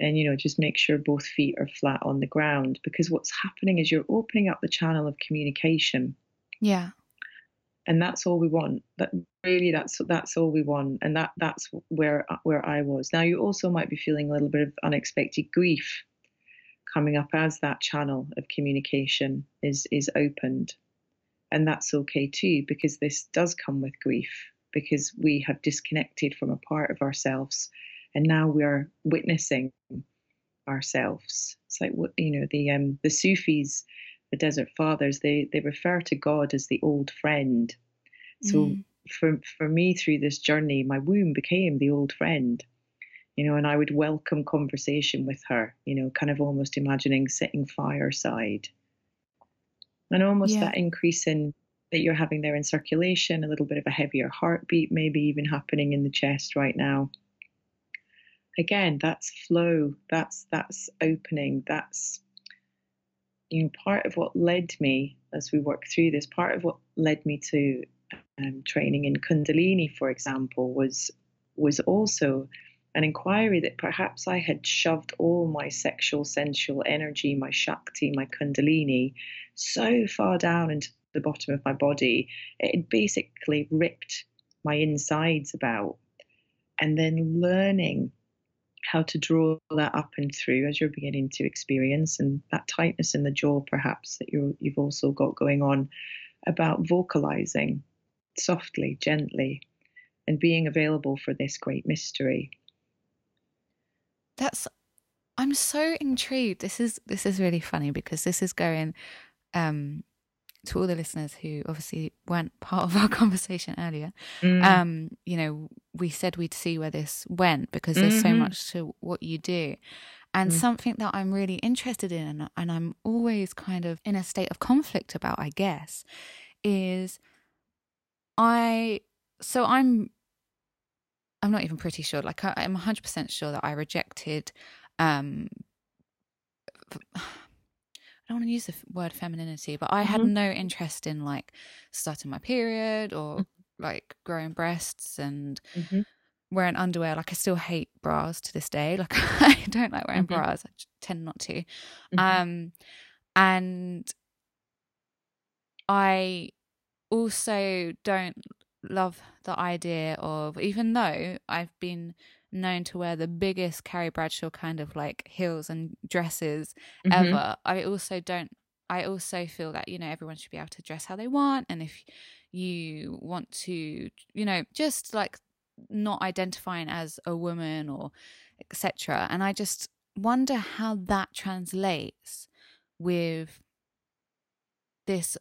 then, you know, just make sure both feet are flat on the ground because what's happening is you're opening up the channel of communication.
Yeah.
And that's all we want. That really, that's that's all we want, and that that's where where I was. Now you also might be feeling a little bit of unexpected grief coming up as that channel of communication is is opened and that's okay too because this does come with grief because we have disconnected from a part of ourselves and now we are witnessing ourselves it's like what you know the um the sufis the desert fathers they they refer to god as the old friend so mm. for for me through this journey my womb became the old friend you know, and I would welcome conversation with her, you know, kind of almost imagining sitting fireside. And almost yeah. that increase in that you're having there in circulation, a little bit of a heavier heartbeat, maybe even happening in the chest right now. Again, that's flow, that's that's opening, that's you know, part of what led me as we work through this, part of what led me to um, training in Kundalini, for example, was was also an inquiry that perhaps I had shoved all my sexual, sensual energy, my Shakti, my Kundalini, so far down into the bottom of my body, it basically ripped my insides about. And then learning how to draw that up and through as you're beginning to experience, and that tightness in the jaw, perhaps, that you you've also got going on, about vocalizing softly, gently, and being available for this great mystery.
That's I'm so intrigued. This is this is really funny because this is going um to all the listeners who obviously weren't part of our <laughs> conversation earlier. Mm. Um, you know, we said we'd see where this went because there's mm-hmm. so much to what you do. And mm. something that I'm really interested in and, and I'm always kind of in a state of conflict about, I guess, is I so I'm I'm not even pretty sure. Like I, am 100% sure that I rejected. Um, <sighs> I don't want to use the word femininity, but I mm-hmm. had no interest in like starting my period or mm-hmm. like growing breasts and mm-hmm. wearing underwear. Like I still hate bras to this day. <laughs> Like I don't like wearing mm-hmm. bras. I tend not to. Mm-hmm. Um, and I also don't love the idea of, even though I've been known to wear the biggest Carrie Bradshaw kind of like heels and dresses mm-hmm. ever, I also don't. I also feel that you know everyone should be able to dress how they want, and if you want to, you know, just like not identifying as a woman or etc. And I just wonder how that translates with this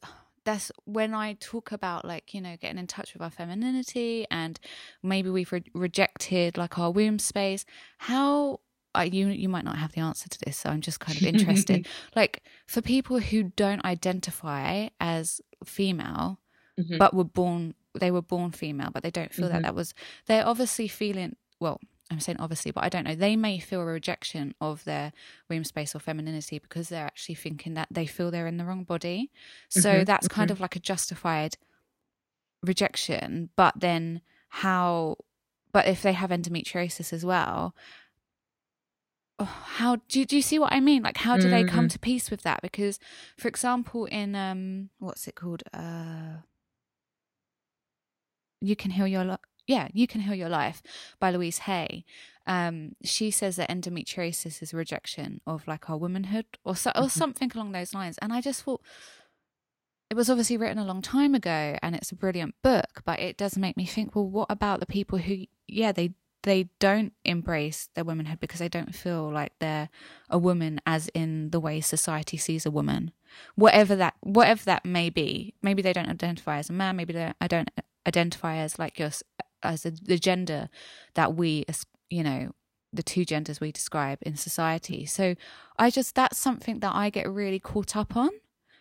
that's when I talk about like you know getting in touch with our femininity and maybe we've re- rejected like our womb space. How uh, you you might not have the answer to this, so I'm just kind of interested. <laughs> like for people who don't identify as female, mm-hmm. but were born they were born female, but they don't feel mm-hmm. that that was they're obviously feeling well I'm saying obviously, but I don't know. They may feel a rejection of their womb space or femininity because they're actually thinking that they feel they're in the wrong body. So mm-hmm, that's mm-hmm. kind of like a justified rejection. But then how, but if they have endometriosis as well, oh, how do, do you see what I mean? Like, how do mm-hmm. they come mm-hmm. to peace with that? Because, for example, in, um, what's it called? Uh, you can heal your yeah, you can heal your life by Louise Hay. Um, she says that endometriosis is a rejection of like our womanhood or so, or mm-hmm. something along those lines. And I just thought it was obviously written a long time ago and it's a brilliant book, but it does make me think, well, what about the people who, yeah, they they don't embrace their womanhood because they don't feel like they're a woman as in the way society sees a woman whatever that whatever that may be maybe they don't identify as a man maybe they don't identify as like your as a, the gender that we you know the two genders we describe in society so i just that's something that i get really caught up on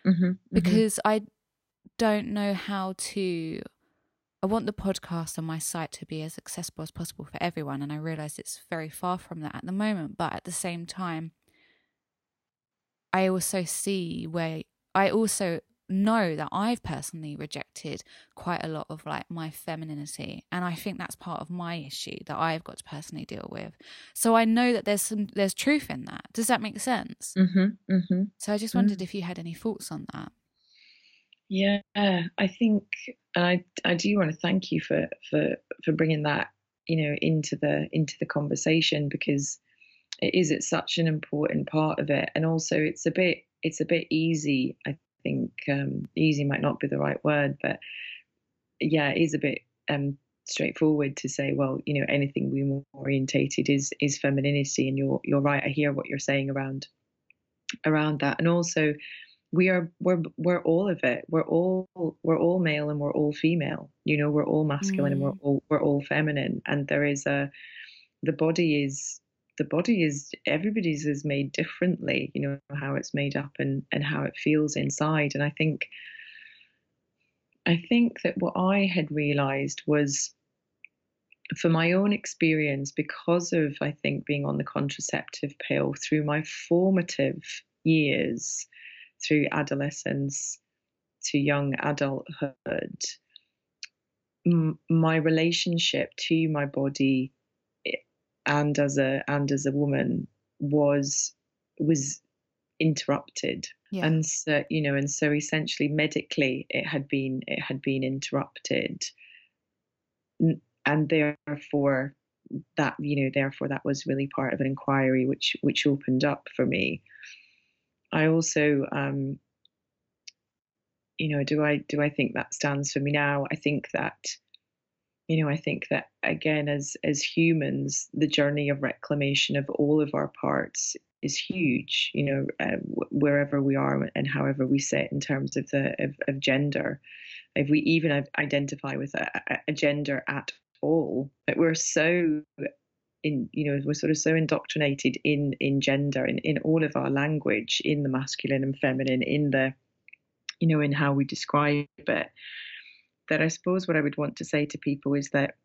mm-hmm, mm-hmm. because mm-hmm. i don't know how to I want the podcast and my site to be as accessible as possible for everyone. And I realize it's very far from that at the moment. But at the same time, I also see where I also know that I've personally rejected quite a lot of like my femininity and I think that's part of my issue that I've got to personally deal with so I know that there's some there's truth in that does that make sense
mm-hmm, mm-hmm.
so I just wondered mm. if you had any thoughts on that
yeah, I think, and I I do want to thank you for for for bringing that you know into the into the conversation because it is it's such an important part of it, and also it's a bit it's a bit easy. I think um, easy might not be the right word, but yeah, it is a bit um, straightforward to say, well, you know, anything women orientated is is femininity, and you're you're right. I hear what you're saying around around that, and also we are we're we're all of it we're all we're all male and we're all female you know we're all masculine mm. and we're mm. all we're all feminine and there is a the body is the body is everybody's is made differently you know how it's made up and and how it feels inside. And i think i think that what i had realized was for my own experience because of i think being on the contraceptive pill through my formative years through adolescence to young adulthood, my relationship to my body and as a and as a woman was was interrupted yeah. and so you know and so essentially medically it had been it had been interrupted and therefore that you know therefore that was really part of an inquiry which which opened up for me I also, um, you know, do I do I think that stands for me now? I think that, you know, I think that again, as as humans, the journey of reclamation of all of our parts is huge. You know, uh, wherever we are and however we sit in terms of the of, of gender, if we even identify with a, a gender at all, but we're so in you know we're sort of so indoctrinated in in gender in in all of our language in the masculine and feminine in the you know in how we describe it that i suppose what i would want to say to people is that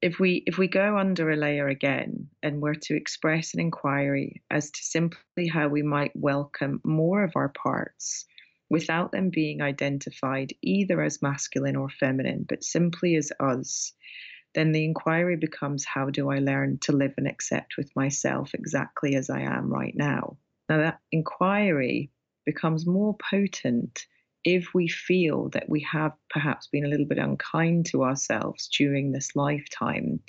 if we if we go under a layer again and were to express an inquiry as to simply how we might welcome more of our parts without them being identified either as masculine or feminine but simply as us then the inquiry becomes how do I learn to live and accept with myself exactly as I am right now? Now, that inquiry becomes more potent if we feel that we have perhaps been a little bit unkind to ourselves during this lifetime.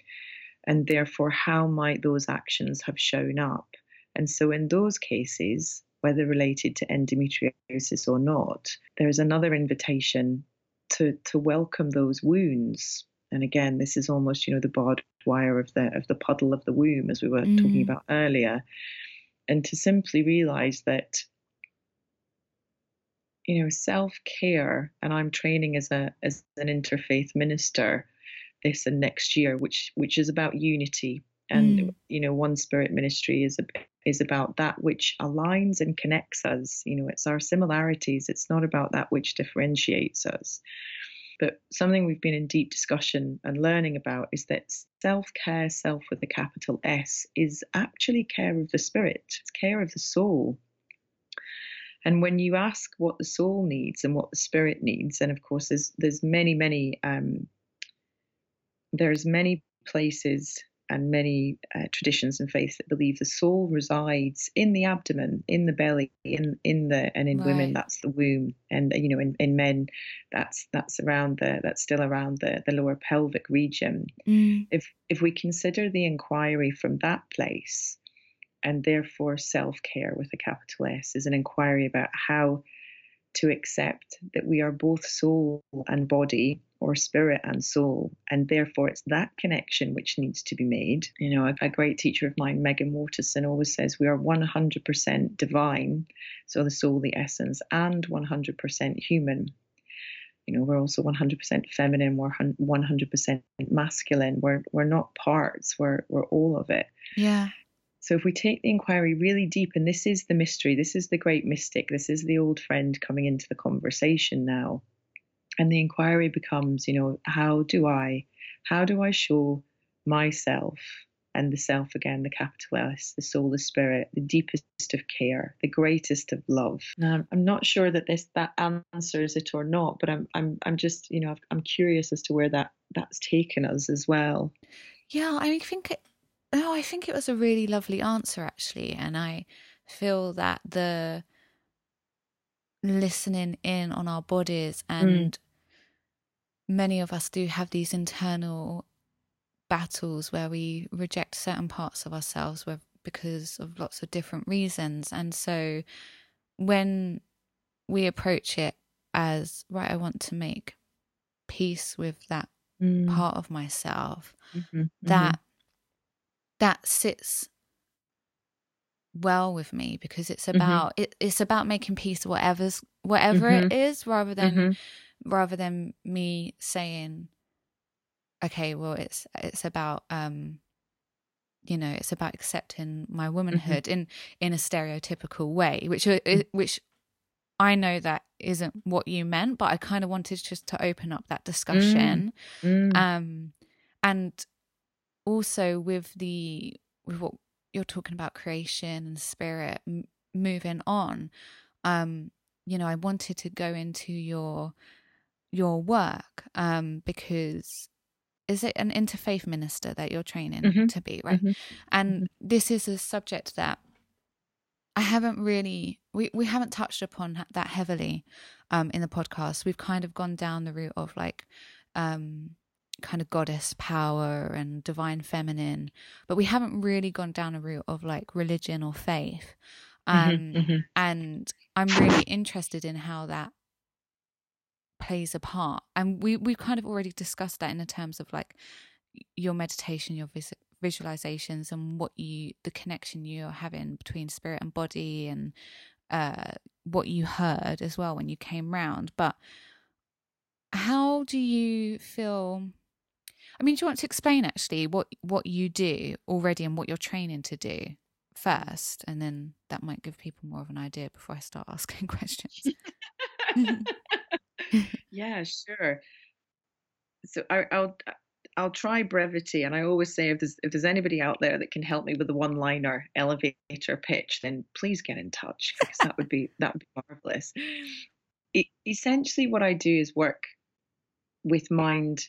And therefore, how might those actions have shown up? And so, in those cases, whether related to endometriosis or not, there's another invitation to, to welcome those wounds and again, this is almost, you know, the barbed wire of the of the puddle of the womb, as we were mm. talking about earlier. And to simply realize that, you know, self-care, and I'm training as a as an interfaith minister this and next year, which which is about unity. And mm. you know, one spirit ministry is a, is about that which aligns and connects us. You know, it's our similarities. It's not about that which differentiates us. But something we've been in deep discussion and learning about is that self care, self with a capital S, is actually care of the spirit, it's care of the soul. And when you ask what the soul needs and what the spirit needs, and of course there's there's many many um, there's many places and many uh, traditions and faiths that believe the soul resides in the abdomen, in the belly, in in the and in right. women that's the womb, and you know in, in men that's that's around the that's still around the the lower pelvic region. Mm. If if we consider the inquiry from that place, and therefore self care with a capital S is an inquiry about how to accept that we are both soul and body or spirit and soul and therefore it's that connection which needs to be made. You know a, a great teacher of mine Meggan Watterson always says we are 100% divine so the soul the essence and 100% human. You know we're also 100% feminine we're 100% masculine we're we're not parts we're we're all of it.
Yeah
so if we take the inquiry really deep, and this is the mystery, this is the great mystic, this is the old friend coming into the conversation now. And the inquiry becomes, you know, how do I, how do I show myself and the self again, the capital S, the soul, the spirit, the deepest of care, the greatest of love. Now, I'm not sure that this that answers it or not, but I'm I'm I'm just you know I'm curious as to where that that's taken us as well.
Yeah, I think no, I think it was a really lovely answer, actually. And I feel that the listening in on our bodies mm. and mm. many of us do have these internal battles where we reject certain parts of ourselves where, because of lots of different reasons. And so when we approach it as, right, I want to make peace with that mm. part of myself, mm-hmm, that mm-hmm that sits well with me because it's mm-hmm. about mm-hmm. it, it's about making peace whatever's whatever mm-hmm. it is rather than mm-hmm. rather than me saying okay well it's it's about um you know it's about accepting my mm-hmm. womanhood in in a stereotypical way which uh, mm. which I know that isn't what you meant but I kind of wanted just to open up that discussion mm. um and also with the with what you're talking about creation and spirit m- moving on um you know i wanted to go into your your work um because is it an interfaith minister that you're training mm-hmm. to be right mm-hmm. and mm-hmm. this is a subject that i haven't really we, we haven't touched upon that heavily um in the podcast we've kind of gone down the route of like um kind of goddess power and divine feminine, but we haven't really gone down a route of like religion or faith. Mm-hmm, um, mm-hmm, And I'm really interested in how that plays a part. And we we kind of already discussed that in the terms of like your meditation, your vis- visualizations, and what you the connection you're having between spirit and body, and uh, what you heard as well when you came round. But how do you feel I mean, do you want to explain actually what what you do already and what you're training to do first, and then that might give people more of an idea before I start asking <laughs> questions. <laughs>
yeah, sure. So I, will I'll try brevity, and I always say if there's if there's anybody out there that can help me with a one-liner elevator pitch, then please get in touch because that would be <laughs> that would be marvelous. Essentially, what I do is work with mind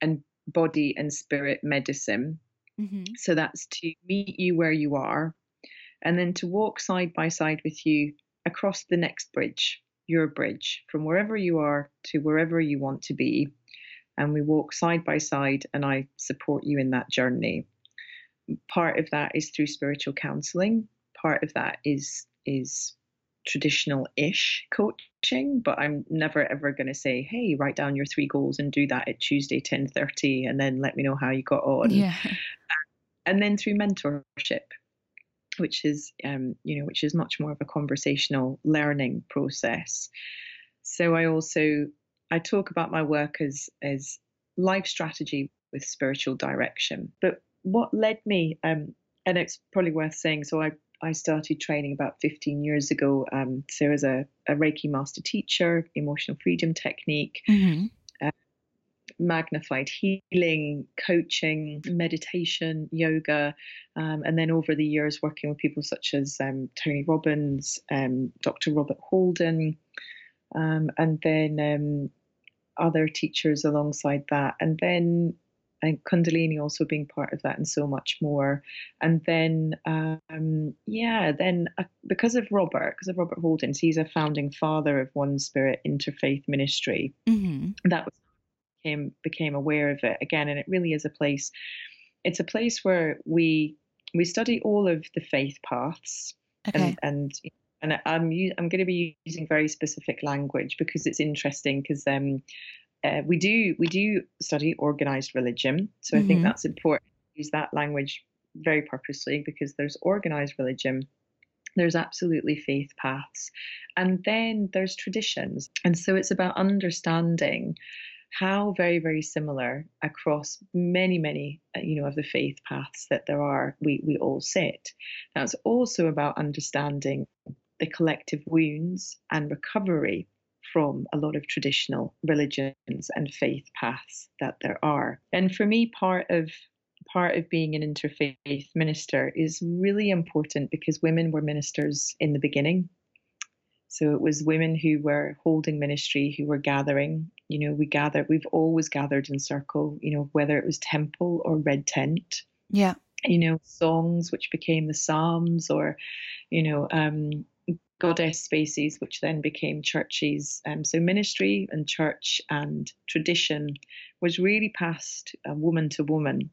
and body and spirit medicine. Mm-hmm. So that's to meet you where you are and then to walk side by side with you across the next bridge, your bridge, from wherever you are to wherever you want to be. And we walk side by side, and I support you in that journey. Part of that is through spiritual counseling. Part of that is is traditional-ish coaching, but I'm never ever going to say, "Hey, write down your three goals and do that at Tuesday 10:30, and then let me know how you got on."
Yeah.
And then through mentorship, which is, um, you know, which is much more of a conversational learning process. So I also I talk about my work as as life strategy with spiritual direction. But what led me, um, and it's probably worth saying, so I I started training about 15 years ago. Um, so as a, a, Reiki master teacher, emotional freedom technique, mm-hmm. uh, magnified healing, coaching, meditation, yoga, um, and then over the years working with people such as um, Tony Robbins, um, Dr. Robert Holden, um, and then um, other teachers alongside that. And then and Kundalini also being part of that and so much more. And then, um, yeah, then uh, because of Robert, because of Robert Holdens, he's a founding father of One Spirit Interfaith Ministry. Mm-hmm. That was, became became aware of it again, and it really is a place. It's a place where we we study all of the faith paths, okay. and, and and I'm I'm going to be using very specific language because it's interesting because um, uh, we do we do study organized religion, so mm-hmm. I think mm-hmm. that's important to use that language very purposely because there's organized religion, there's absolutely faith paths, and then there's traditions, and so it's about understanding how very very similar across many many uh, you know of the faith paths that there are we we all sit now it's also about understanding the collective wounds and recovery from a lot of traditional religions and faith paths that there are. And for me, part of part of being an interfaith minister is really important because women were ministers in the beginning. So it was women who were holding ministry, who were gathering. You know, we gather, we've always gathered in circle, you know, whether it was temple or red tent.
Yeah.
You know, songs which became the Psalms or, you know, um, goddess spaces, which then became churches. Um, so ministry and church and tradition was really passed uh, woman to woman.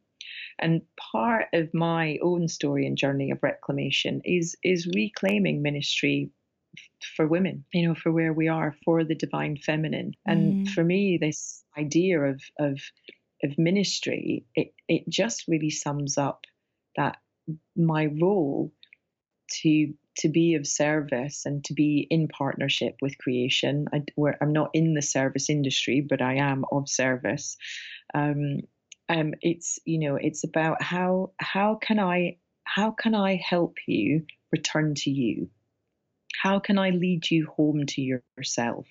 And part of my own story and journey of reclamation is is reclaiming ministry for women, you know, for where we are, for the divine feminine. And mm. for me, this idea of of of ministry, it it just really sums up that my role to to be of service and to be in partnership with creation. I, am not in the service industry, but I am of service. Um, um, it's you know it's about how how can I how can I help you return to you? How can I lead you home to yourself?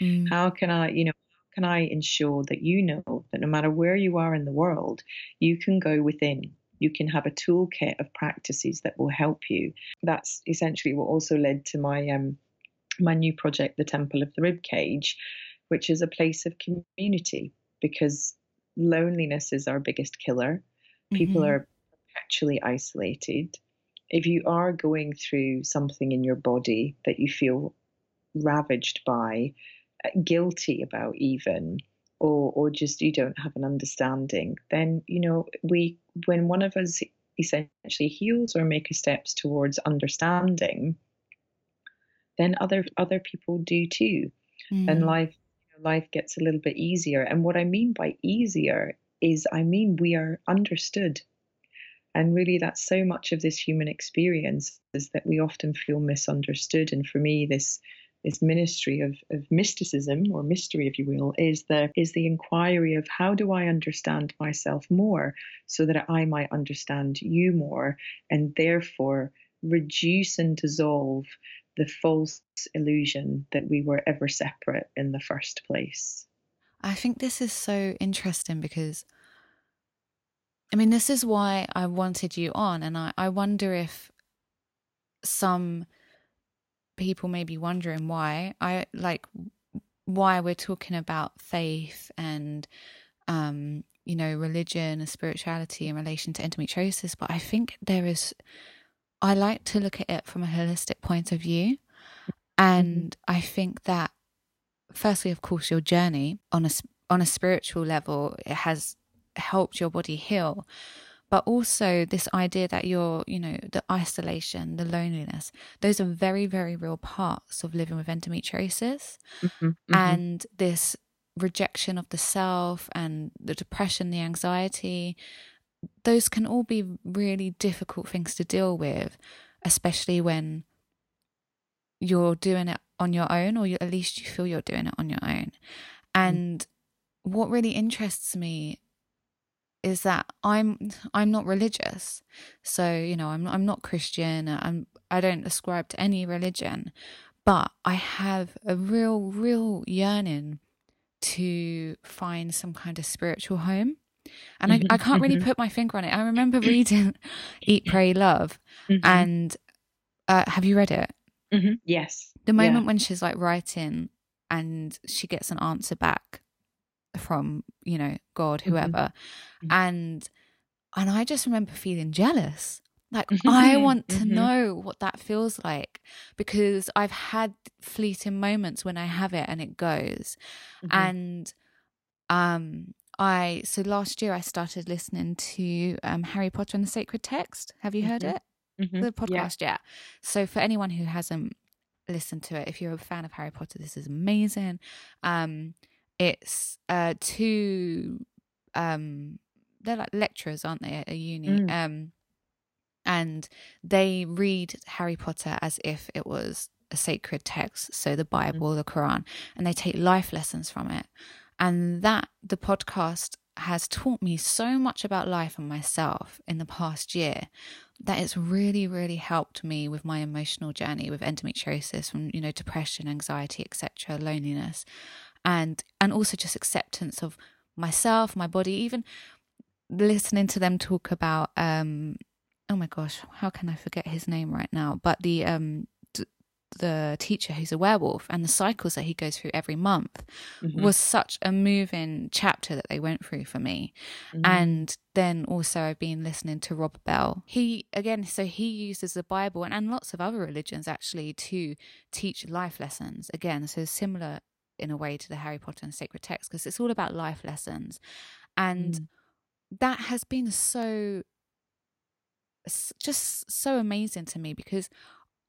Mm. How can I you know can I ensure that you know that no matter where you are in the world, you can go within you can have a toolkit of practices that will help you. That's essentially what also led to my um, my new project, the Temple of the Rib Cage, which is a place of community because loneliness is our biggest killer. People mm-hmm. are perpetually isolated. If you are going through something in your body that you feel ravaged by, uh, guilty about even, or or just you don't have an understanding, then you know we when one of us essentially heals or make steps towards understanding, then other other people do too, mm. and life life gets a little bit easier. And what I mean by easier is I mean we are understood. And really, that's so much of this human experience is that we often feel misunderstood. And for me, this this ministry of, of mysticism or mystery, if you will, is the is the inquiry of how do I understand myself more so that I might understand you more and therefore reduce and dissolve the false illusion that we were ever separate in the first place.
I think this is so interesting because I mean this is why I wanted you on and I, I wonder if some people may be wondering why. I like why we're talking about faith and um you know religion and spirituality in relation to endometriosis but I think there is I like to look at it from a holistic point of view. And mm-hmm. I think that firstly of course your journey on a on a spiritual level it has helped your body heal but also this idea that you're, you know, the isolation, the loneliness, those are very, very real parts of living with endometriosis. Mm-hmm, mm-hmm. And this rejection of the self and the depression, the anxiety, those can all be really difficult things to deal with, especially when you're doing it on your own, or you, at least you feel you're doing it on your own. Mm-hmm. And mm. what really interests me is that I'm I'm not religious. So, you know, I'm I'm not Christian. I'm I don't ascribe to any religion, but I have a real real yearning to find some kind of spiritual home. And I, I can't really mm-hmm. put my finger on it. I remember reading <coughs> Eat, Pray, Love. Mm-hmm. And uh, have you read it?
Mm-hmm. Yes.
The moment yeah. when she's like writing and she gets an answer back from you know God, whoever, mm-hmm. and and I just remember feeling jealous. Like I want to mm-hmm. know what that feels like because I've had fleeting moments when I have it and it goes, mm-hmm. and um I so last year I started listening to um, Harry Potter and the Sacred Text. Have you heard mm-hmm. it? Mm-hmm. The podcast, yeah. yeah. So for anyone who hasn't listened to it, if you're a fan of Harry Potter, this is amazing. Um, it's uh two um they're like lecturers, aren't they, at a uni? Mm. Um, and they read Harry Potter as if it was a sacred text, so the mm. Bible, mm. the Quran, and they take life lessons from it. And that the podcast has taught me so much about life and myself in the past year that it's really really helped me with my emotional journey with endometriosis from you know depression anxiety etc loneliness and and also just acceptance of myself my body even listening to them talk about um oh my gosh how can i forget his name right now but the um the teacher who's a werewolf and the cycles that he goes through every month mm-hmm. was such a moving chapter that they went through for me. Mm-hmm. And then also I've been listening to Rob Bell. He again, so he uses the Bible and, and lots of other religions actually to teach life lessons. Again, so similar in a way to the Harry Potter and sacred text because it's all about life lessons. And mm. that has been so just so amazing to me because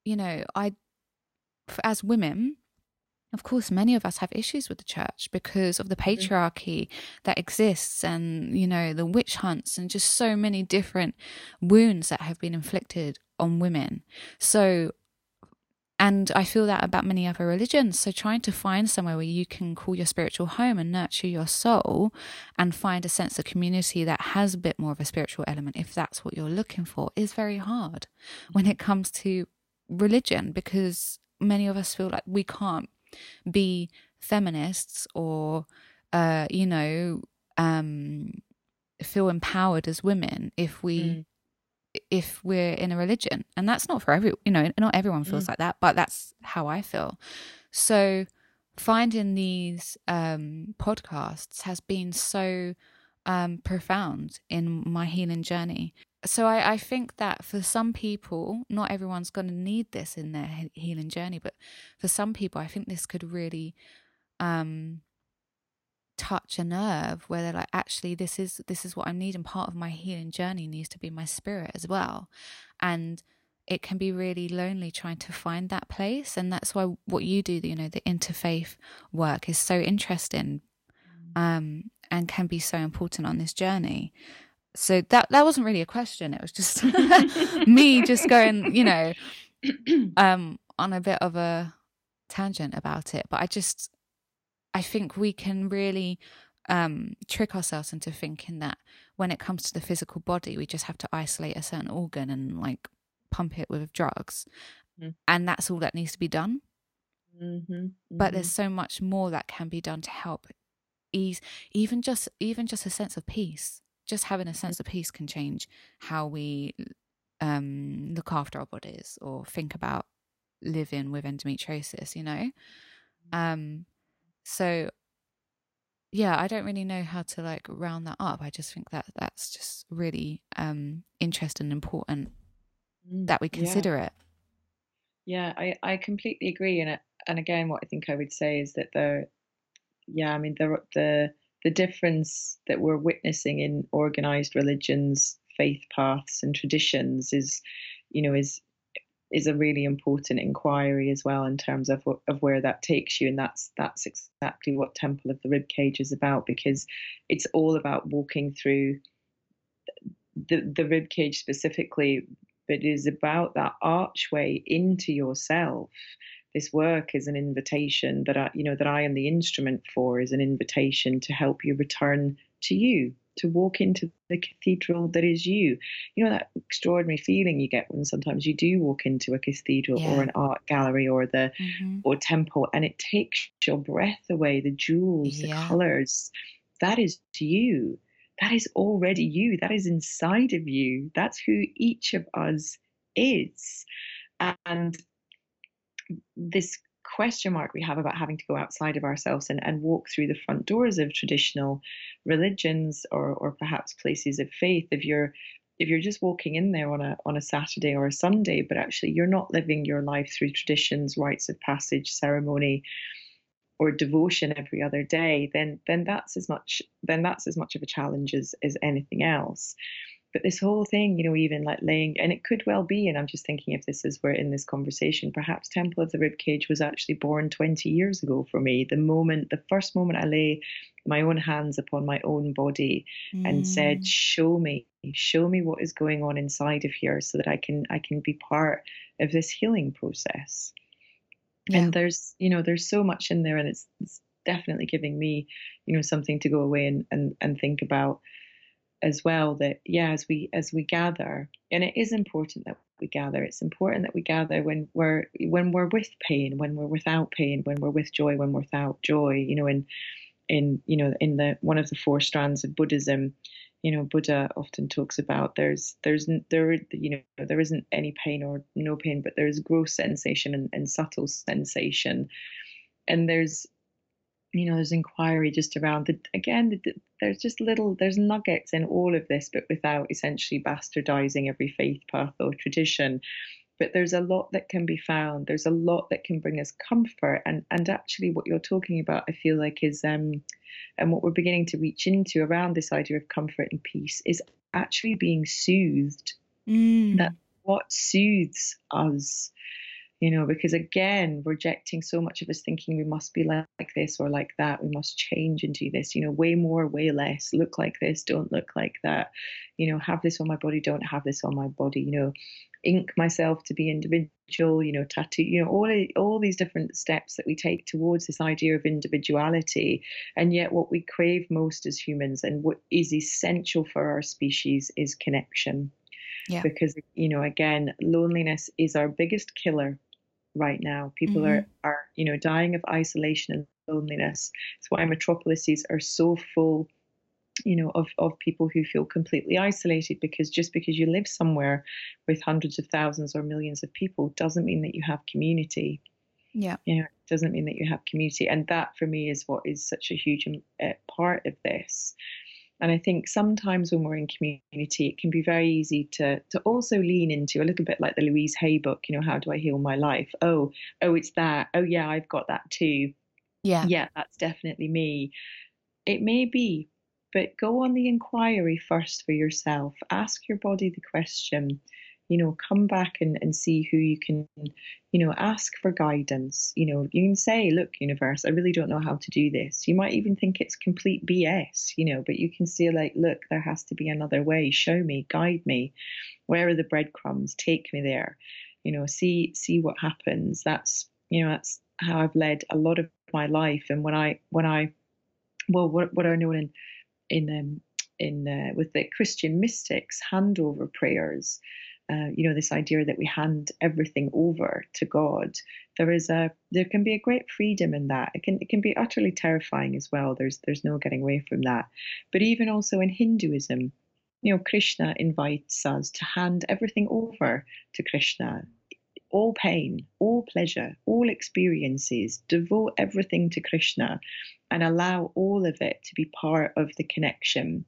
you know I as women, of course, many of us have issues with the church because of the mm-hmm. patriarchy that exists and, you know, the witch hunts and just so many different wounds that have been inflicted on women. So, and I feel that about many other religions. So, trying to find somewhere where you can call your spiritual home and nurture your soul and find a sense of community that has a bit more of a spiritual element, if that's what you're looking for, is very hard when it comes to religion because many of us feel like we can't be feminists or uh you know um feel empowered as women if we mm. If we're in a religion and that's not for every you know not everyone feels mm. like that but that's how i feel so finding these um podcasts has been so um profound in my healing journey so I, I think that for some people, not everyone's going to need this in their healing journey, but for some people, I think this could really um, touch a nerve where they're like, actually, this is this is what I need, and part of my healing journey needs to be my spirit as well, and it can be really lonely trying to find that place, and that's why what you do, you know, the interfaith work is so interesting, mm. um, and can be so important on this journey so that that wasn't really a question it was just <laughs> me just going you know <coughs> um on a bit of a tangent about it but i just i think we can really um trick ourselves into thinking that when it comes to the physical body we just have to isolate a certain organ and like pump it with drugs mm. and that's all that needs to be done mm-hmm, mm-hmm. but there's so much more that can be done to help ease even just even just a sense of peace just having a sense of peace can change how we um, look after our bodies or think about living with endometriosis, you know? Mm. Um, so yeah, I don't really know how to like round that up. I just think that that's just really um interesting and important mm, that we consider
yeah.
it.
Yeah, I, I completely agree. And and again, what I think I would say is that the, yeah, I mean the the the difference that we're witnessing in organized religions, faith paths, and traditions is, you know, is is a really important inquiry as well in terms of of where that takes you, and that's that's exactly what Temple of the Rib Cage is about because it's all about walking through the the rib cage specifically, but it is about that archway into yourself. This work is an invitation that I, you know, that I am the instrument for is an invitation to help you return to you, to walk into the cathedral that is you. You know, that extraordinary feeling you get when sometimes you do walk into a cathedral yeah. or an art gallery or the mm-hmm. or temple and it takes your breath away, the jewels, yeah. the colors. That is you. That is already you. That is inside of you. That's who each of us is. And this question mark we have about having to go outside of ourselves and, and walk through the front doors of traditional religions or, or perhaps places of faith if you're if you're just walking in there on a on a Saturday or a Sunday, but actually you're not living your life through traditions, rites of passage, ceremony, or devotion every other day, then then that's as much then that's as much of a challenge as, as anything else. But this whole thing, you know, even like laying, and it could well be, and I'm just thinking if this is where in this conversation, perhaps Temple of the Ribcage was actually born 20 years ago for me. The moment, the first moment I lay my own hands upon my own body mm. and said, mm. "Show me, show me what is going on inside of here, so that I can I can be part of this healing process." Yeah. And there's, you know, there's so much in there, and it's, it's definitely giving me, you know, something to go away and and, and think about as well that yeah as we as we gather and it is important that we gather. It's important that we gather when we're when we're with pain when we're without pain when we're with joy when we're without joy you know in in you know in the one of the four strands of buddhism you know buddha often talks about there's there's there you know there isn't any pain or no pain but there's gross sensation and, and subtle sensation. And there's you know, there's inquiry just around the again. The, there's just little there's nuggets in all of this, but without essentially bastardizing every faith path or tradition. But there's a lot that can be found. There's a lot that can bring us comfort, and and actually, what you're talking about, I feel like, is um, and what we're beginning to reach into around this idea of comfort and peace is actually being soothed.
Mm.
That what soothes us you know, because again, rejecting so much of us thinking we must be like, like this or like that, we must change and do this, you know, way more, way less, look like this, don't look like that, you know, have this on my body, don't have this on my body, you know, ink myself to be individual, you know, tattoo, you know, all all these different steps that we take towards this idea of individuality. And yet what we crave most as humans and what is essential for our species is connection.
Yeah.
Because, you know, again, loneliness is our biggest killer right now. People mm-hmm. are, are, you know, dying of isolation and loneliness. It's why metropolises are so full, you know, of, of people who feel completely isolated because just because you live somewhere with hundreds of thousands or millions of people doesn't mean that you have community.
Yeah.
You know, it doesn't mean that you have community. And that for me is what is such a huge uh, part of this. And I think sometimes when we're in community, it can be very easy to to also lean into a little bit like the Louise Hay book, you know, how do I heal my life? Oh, oh, it's that. Oh yeah, I've got that too.
Yeah.
Yeah, that's definitely me. It may be, but go on the inquiry first for yourself. Ask your body the question, you know, come back and, and see who you can, you know, ask for guidance. You know, you can say, look, universe, I really don't know how to do this. You might even think it's complete BS, you know, but you can say, like, look, there has to be another way. Show me, guide me. Where are the breadcrumbs? Take me there. You know, see see what happens. That's you know, that's how I've led a lot of my life. And when I when I well, what what I know in in um, in uh, with the Christian mystics handover prayers uh, you know this idea that we hand everything over to God. There is a there can be a great freedom in that. It can it can be utterly terrifying as well. There's there's no getting away from that. But even also in Hinduism, you know, Krishna invites us to hand everything over to Krishna. All pain, all pleasure, all experiences, devote everything to Krishna and allow all of it to be part of the connection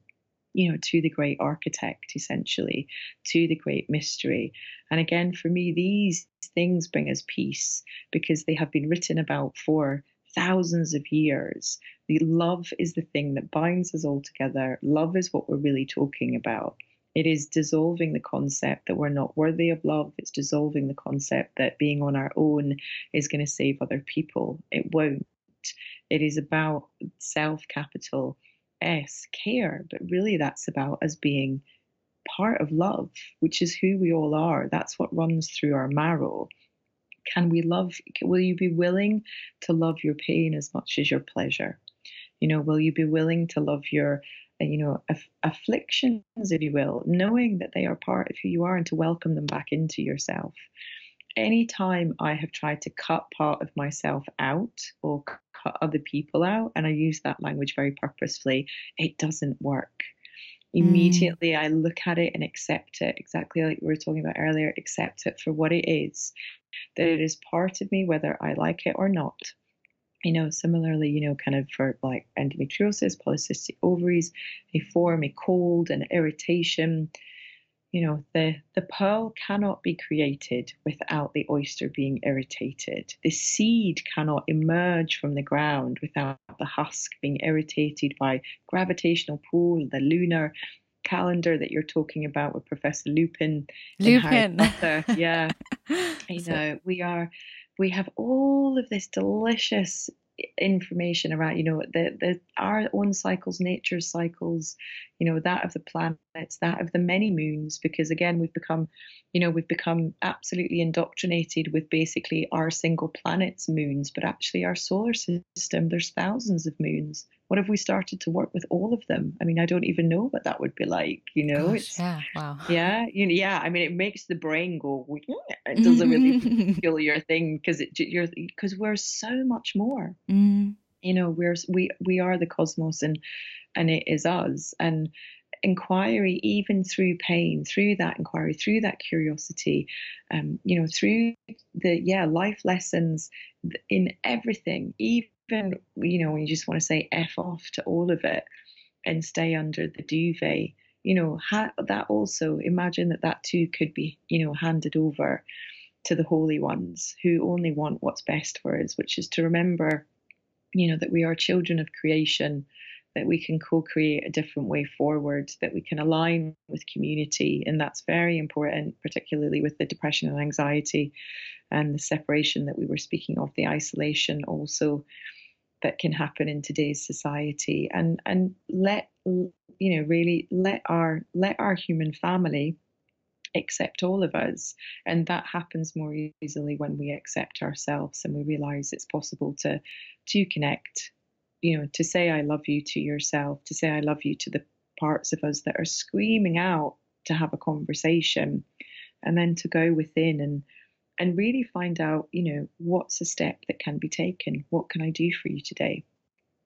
you know, to the great architect, essentially, to the great mystery. And again, for me, these things bring us peace because they have been written about for thousands of years. The love is the thing that binds us all together. Love is what we're really talking about. It is dissolving the concept that we're not worthy of love. It's dissolving the concept that being on our own is going to save other people. It won't. It is about self capital S, care, but really that's about us being part of love, which is who we all are. That's what runs through our marrow. Can we love? Will you be willing to love your pain as much as your pleasure? You know, will you be willing to love your, uh, you know, aff- afflictions, if you will, knowing that they are part of who you are and to welcome them back into yourself? anytime I have tried to cut part of myself out or cut other people out, and I use that language very purposefully, it doesn't work. Immediately, mm. I look at it and accept it, exactly like we were talking about earlier, accept it for what it is, that it is part of me, whether I like it or not. You know, similarly, you know, kind of for like endometriosis, polycystic ovaries, a form, a cold, an irritation, you know the the pearl cannot be created without the oyster being irritated. The seed cannot emerge from the ground without the husk being irritated by gravitational pull the lunar calendar that you're talking about with professor lupin
lupin.
Yeah. <laughs> You know we are we have all of this delicious information around you know the, the our own cycles nature's cycles you know that of the planets that of the many moons because again we've become you know we've become absolutely indoctrinated with basically our single planet's moons but actually our solar system there's thousands of moons what if we started to work with all of them? I mean i don't even know what that would be like you know?
Gosh, it's yeah wow.
Yeah you know, yeah i mean it makes the brain go it <laughs> does a really peculiar thing because it you're because we're so much more.
Mm.
you know we're we we are the cosmos and and it is us. And inquiry even through pain through that inquiry through that curiosity um you know through the yeah life lessons in everything even you know when you just want to say f off to all of it and stay under the duvet you know ha- that also imagine that that too could be you know handed over to the holy ones who only want what's best for us which is to remember you know that we are children of creation that we can co-create a different way forward that we can align with community and that's very important particularly with the depression and anxiety and the separation that we were speaking of the isolation also that can happen in today's society. And and let you know really let our let our human family accept all of us. And that happens more easily when we accept ourselves and we realize it's possible to to connect you know to say i love you to yourself to say i love you to the parts of us that are screaming out to have a conversation and then to go within and and really find out you know what's a step that can be taken. What can i do for you today?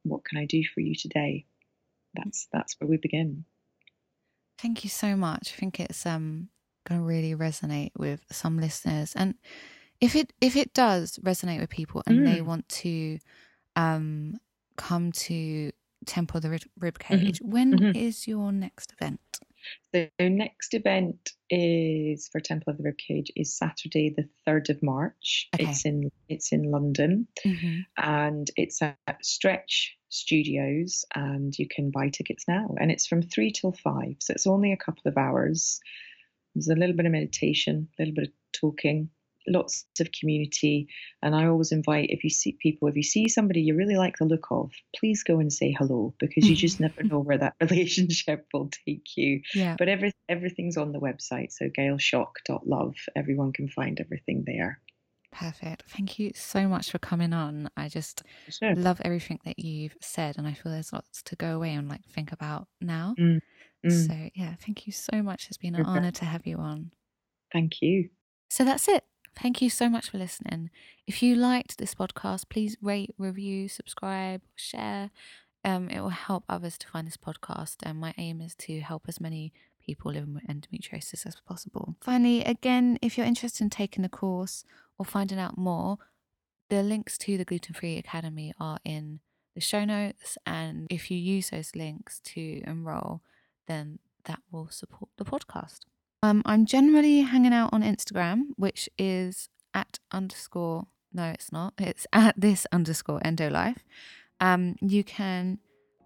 What can i do for you today? That's that's where we begin.
Thank you so much. I think it's um going to really resonate with some listeners. And if it if it does resonate with people and mm. they want to um come to temple of the rib cage mm-hmm. When mm-hmm. is your next event
the next event is for Temple of the Ribcage is Saturday the third of March. Okay. It's in it's in London, mm-hmm. and it's at Stretch Studios, and you can buy tickets now. And it's from three till five, so it's only a couple of hours. There's a little bit of meditation, a little bit of talking, lots of community. And I always invite if you see people, if you see somebody you really like the look of, please go and say hello because you just never <laughs> know where that <laughs> relationship will take you.
Yeah.
But every, everything's on the website. So gailshock.love. Everyone can find everything there.
Perfect. Thank you so much for coming on. I just sure. love everything that you've said, and I feel there's lots to go away and like think about now. Mm. Mm. So, yeah, thank you so much. It's been an honor to have you on.
Thank you.
So, that's it. Thank you so much for listening. If you liked this podcast, please rate, review, subscribe, share. Um, it will help others to find this podcast. And my aim is to help as many people living with endometriosis as possible. Finally, again, if you're interested in taking the course or finding out more, the links to the Gluten Free Academy are in the show notes. And if you use those links to enroll, then that will support the podcast. Um, I'm generally hanging out on Instagram, which is at underscore, no, it's not, it's <laughs> at this underscore endo life. Um, you can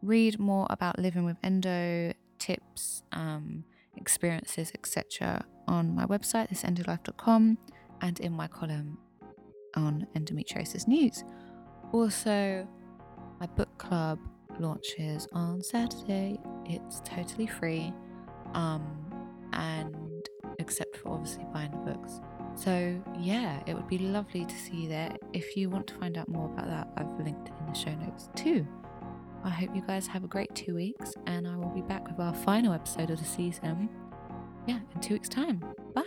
read more about living with endo tips, um, experiences, etc. on my website, thisendolife.com, and in my column on endometriosis news. Also, my book club launches on Saturday. It's totally free, um, and except for obviously buying the books. So yeah, it would be lovely to see you there. If you want to find out more about that, I've linked in the show notes too. I hope you guys have a great two weeks, and I will be back with our final episode of the season. Yeah, in two weeks' time. Bye.